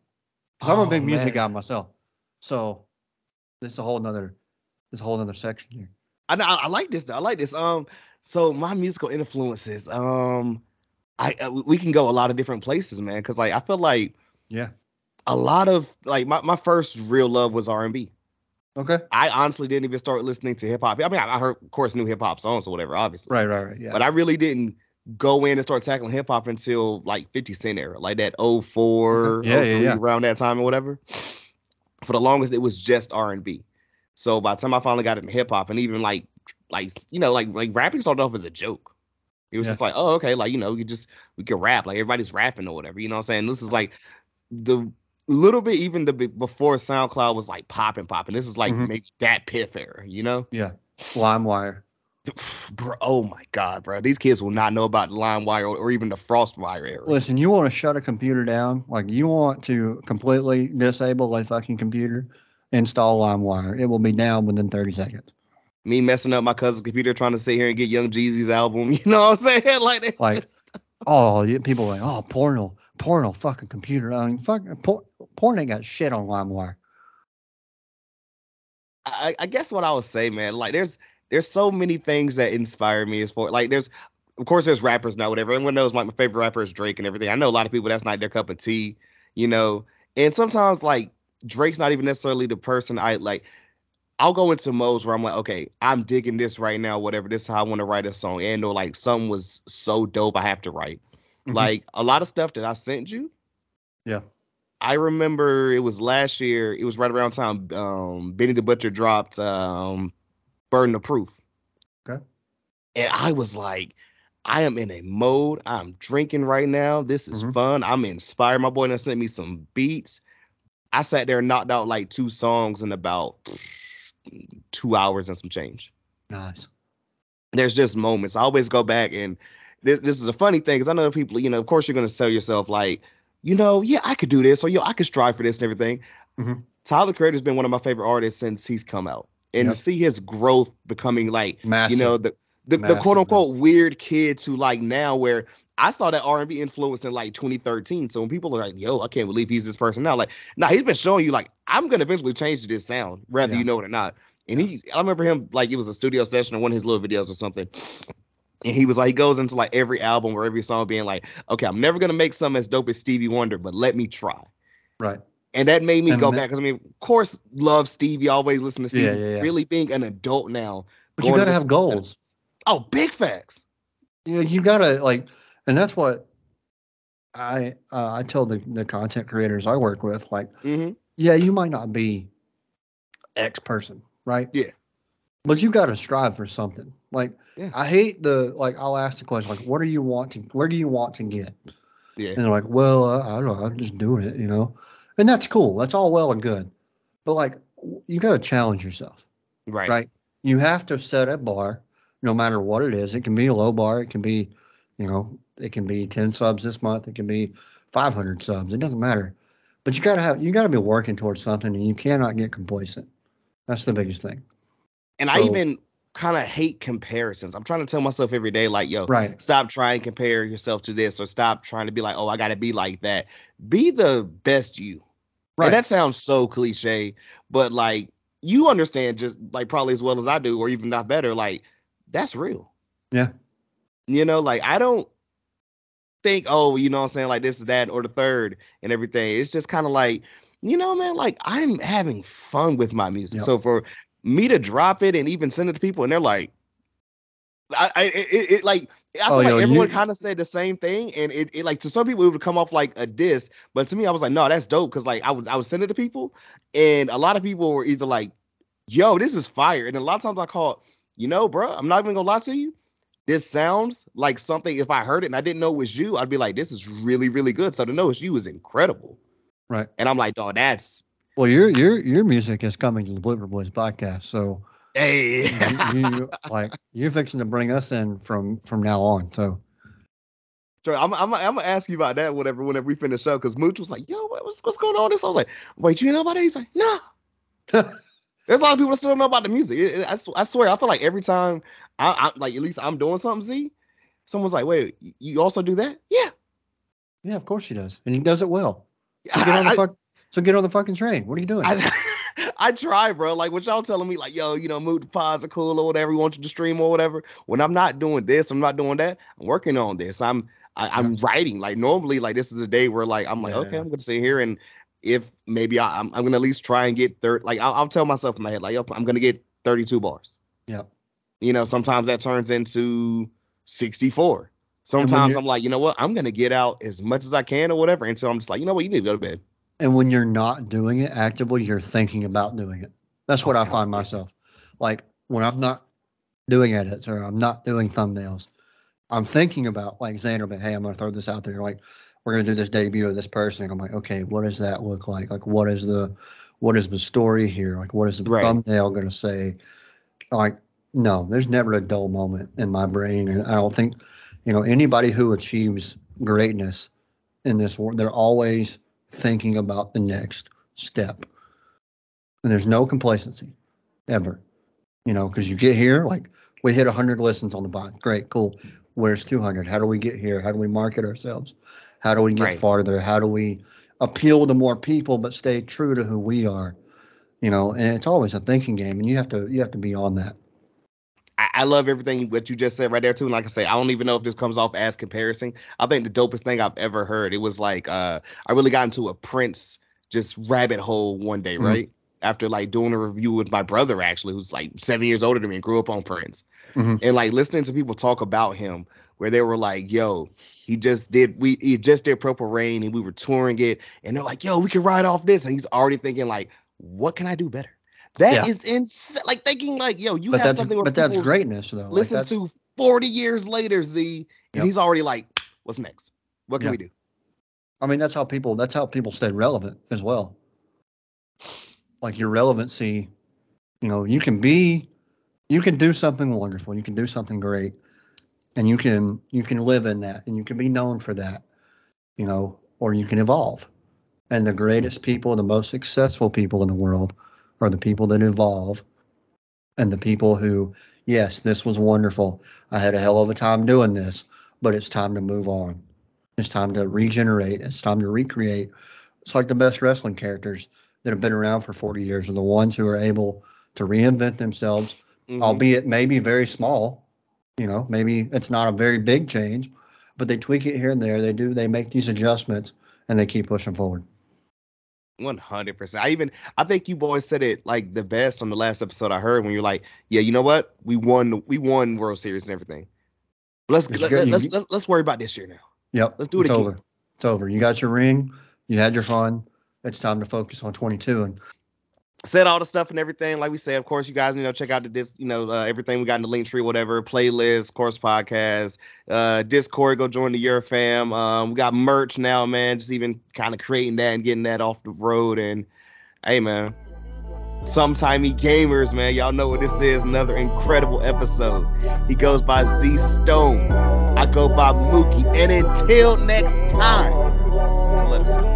S2: Cause I'm a big oh, music man. guy myself. So this is a whole nother, this whole other section here.
S1: I know. I like this. Though. I like this. Um. So my musical influences. Um. I uh, we can go a lot of different places, man. Cause like I feel like
S2: yeah,
S1: a lot of like my my first real love was R and B.
S2: Okay.
S1: I honestly didn't even start listening to hip hop. I mean, I heard, of course, new hip hop songs or whatever, obviously.
S2: Right, right, right. Yeah.
S1: But I really didn't go in and start tackling hip hop until like 50 Cent era, like that 04, mm-hmm. yeah, 03, yeah, yeah. around that time or whatever. For the longest, it was just R and B. So by the time I finally got into hip hop, and even like, like you know, like like rapping started off as a joke. It was yeah. just like, oh, okay, like you know, you just we can rap, like everybody's rapping or whatever. You know what I'm saying? This is like the little bit even the before SoundCloud was like popping, popping. This is like mm-hmm. maybe DatPiff era, you know?
S2: Yeah. LimeWire. [SIGHS]
S1: bro, oh my god, bro. These kids will not know about LimeWire or, or even the FrostWire era.
S2: Listen, you want to shut a computer down, like you want to completely disable a fucking computer, install LimeWire. It will be down within 30 seconds.
S1: Me messing up my cousin's computer trying to sit here and get Young Jeezy's album, [LAUGHS] you know what I'm saying? Like,
S2: like just... oh, people are like, oh, porno porn on fucking computer. I mean, fucking porn, porn ain't got shit on LimeWire.
S1: I, I guess what I would say, man, like there's there's so many things that inspire me as for like there's of course there's rappers now, whatever. Everyone knows like my favorite rapper is Drake and everything. I know a lot of people that's not their cup of tea, you know. And sometimes like Drake's not even necessarily the person I like. I'll go into modes where I'm like, okay, I'm digging this right now, whatever. This is how I want to write a song. And or like something was so dope I have to write. Mm-hmm. Like a lot of stuff that I sent you.
S2: Yeah.
S1: I remember it was last year. It was right around time um, Benny the Butcher dropped um, Burden of Proof.
S2: Okay.
S1: And I was like, I am in a mode. I'm drinking right now. This is mm-hmm. fun. I'm inspired. My boy done sent me some beats. I sat there and knocked out like two songs in about [SNIFFS] two hours and some change.
S2: Nice.
S1: There's just moments. I always go back and this, this is a funny thing because I know people, you know, of course you're going to sell yourself like, you know, yeah, I could do this or yo, I could strive for this and everything. Mm-hmm. Tyler Creator's been one of my favorite artists since he's come out, and yep. to see his growth becoming like, Massive. you know, the the, the quote unquote weird kid to like now where I saw that R&B influence in like 2013. So when people are like, "Yo, I can't believe he's this person now," like, now nah, he's been showing you like I'm gonna eventually change to this sound, whether yeah. you know it or not. And he, I remember him like it was a studio session or one of his little videos or something, and he was like, he goes into like every album or every song being like, okay, I'm never gonna make something as dope as Stevie Wonder, but let me try.
S2: Right.
S1: And that made me and go back because I mean, of course, love Stevie, always listen to Stevie. Yeah, yeah, yeah. Really being an adult now.
S2: But you gotta have goals.
S1: Oh, big facts.
S2: You know, you gotta like, and that's what I uh, I tell the the content creators I work with, like, mm-hmm. yeah, you might not be X person, right?
S1: Yeah.
S2: But you've got to strive for something. Like yeah. I hate the like I'll ask the question like, what are you wanting? Where do you want to get?
S1: Yeah.
S2: And they're like, well, uh, I don't know, I'm just doing it, you know. And that's cool. That's all well and good. But like, you got to challenge yourself.
S1: Right.
S2: Right. You have to set a bar, no matter what it is. It can be a low bar. It can be, you know, it can be 10 subs this month. It can be 500 subs. It doesn't matter. But you got to have, you got to be working towards something and you cannot get complacent. That's the biggest thing.
S1: And so, I even kind of hate comparisons. I'm trying to tell myself every day, like, yo,
S2: right.
S1: stop trying to compare yourself to this or stop trying to be like, oh, I got to be like that. Be the best you. Right. And that sounds so cliche, but like, you understand just like probably as well as I do, or even not better, like, that's real.
S2: Yeah.
S1: You know, like, I don't think, oh, you know what I'm saying, like this is that or the third and everything. It's just kind of like, you know, man, like I'm having fun with my music. Yep. So for me to drop it and even send it to people, and they're like, I, I it, it like I feel oh, like yo, everyone kind of said the same thing, and it, it like to some people it would come off like a diss, but to me I was like, no, that's dope because like I was I was sending it to people, and a lot of people were either like, yo, this is fire, and a lot of times I call, you know, bro, I'm not even gonna lie to you, this sounds like something. If I heard it and I didn't know it was you, I'd be like, this is really really good. So to know it's you is incredible,
S2: right?
S1: And I'm like, dog, that's
S2: well, your your your music is coming to the Blooper Boys podcast, so
S1: Hey,
S2: you, you, like you're fixing to bring us in from from now on. So,
S1: sure, I'm I'm I'm gonna ask you about that whatever whenever we finish up because Mooch was like, "Yo, what's what's going on?" This I was like, "Wait, you know about it?" He's like, "No." [LAUGHS] There's a lot of people that still don't know about the music. It, it, I, I, swear, I feel like every time I, I like at least I'm doing something, Z, someone's like, "Wait, you also do that?" Yeah.
S2: Yeah, of course he does, and he does it well. So get on the, fuck, so get on the fucking train. What are you doing?
S1: I, [LAUGHS] I try, bro. Like what y'all telling me, like, yo, you know, mood pods are cool or whatever. You want you to stream or whatever. When I'm not doing this, I'm not doing that. I'm working on this. I'm I, am writing. Like normally, like this is a day where like I'm like, yeah. okay, I'm gonna sit here and if maybe I, am I'm, I'm gonna at least try and get third. Like I'll, I'll, tell myself in my head, like, yo, I'm gonna get 32 bars.
S2: Yeah.
S1: You know, sometimes that turns into 64. Sometimes I'm like, you know what, I'm gonna get out as much as I can or whatever until I'm just like, you know what, you need to go to bed.
S2: And when you're not doing it actively, you're thinking about doing it. That's what I find myself. Like when I'm not doing edits or I'm not doing thumbnails, I'm thinking about like Xander, but hey, I'm gonna throw this out there. Like we're gonna do this debut of this person. I'm like, okay, what does that look like? Like what is the what is the story here? Like what is the right. thumbnail gonna say? Like no, there's never a dull moment in my brain, and I don't think you know anybody who achieves greatness in this world, they're always thinking about the next step. And there's no complacency ever, you know, because you get here, like we hit 100 listens on the bot. Great, cool. Where's 200? How do we get here? How do we market ourselves? How do we get right. farther? How do we appeal to more people but stay true to who we are? You know, and it's always a thinking game, and you have to you have to be on that.
S1: I, love everything what you just said right there too. And like I say, I don't even know if this comes off as comparison. I think the dopest thing I've ever heard. It was like uh, I really got into a Prince just rabbit hole one day, mm-hmm. right? After like doing a review with my brother actually, who's like seven years older than me and grew up on Prince, mm-hmm. and like listening to people talk about him, where they were like, "Yo, he just did we he just did Purple Rain and we were touring it, and they're like, "Yo, we can ride off this," and he's already thinking like, "What can I do better?" That yeah. is insane. Like thinking like, yo, you
S2: but
S1: have something where
S2: but that's greatness though.
S1: Listen
S2: like
S1: to 40 years later, Z, and yep. he's already like, what's next? What can we do?
S2: I mean, that's how people that's how people stay relevant as well. Like your relevancy, you know, you can be you can do something wonderful, you can do something great, and you can you can live in that and you can be known for that, you know, or you can evolve. And the greatest people, the most successful people in the world are the people that evolve and the people who, yes, this was wonderful. I had a hell of a time doing this, but it's time to move on. It's time to regenerate. It's time to recreate. It's like the best wrestling characters that have been around for 40 years are the ones who are able to reinvent themselves, mm-hmm. albeit maybe very small. You know, maybe it's not a very big change, but they tweak it here and there. They do, they make these adjustments and they keep pushing forward.
S1: One hundred percent. I even I think you boys said it like the best on the last episode I heard when you're like, yeah, you know what? We won we won World Series and everything. Let's let, us let, let's, let's worry about this year now.
S2: Yep.
S1: Let's do it
S2: it's
S1: again.
S2: Over. It's over. You got your ring. You had your fun. It's time to focus on 22 and
S1: said all the stuff and everything. Like we said, of course, you guys, you know, check out the this, you know, uh, everything we got in the link tree, whatever, playlist, course podcast, uh, Discord, go join the Your Fam. Um, we got merch now, man. Just even kind of creating that and getting that off the road. And hey, man, sometimey gamers, man, y'all know what this is. Another incredible episode. He goes by Z Stone. I go by Mookie. And until next time, to let us.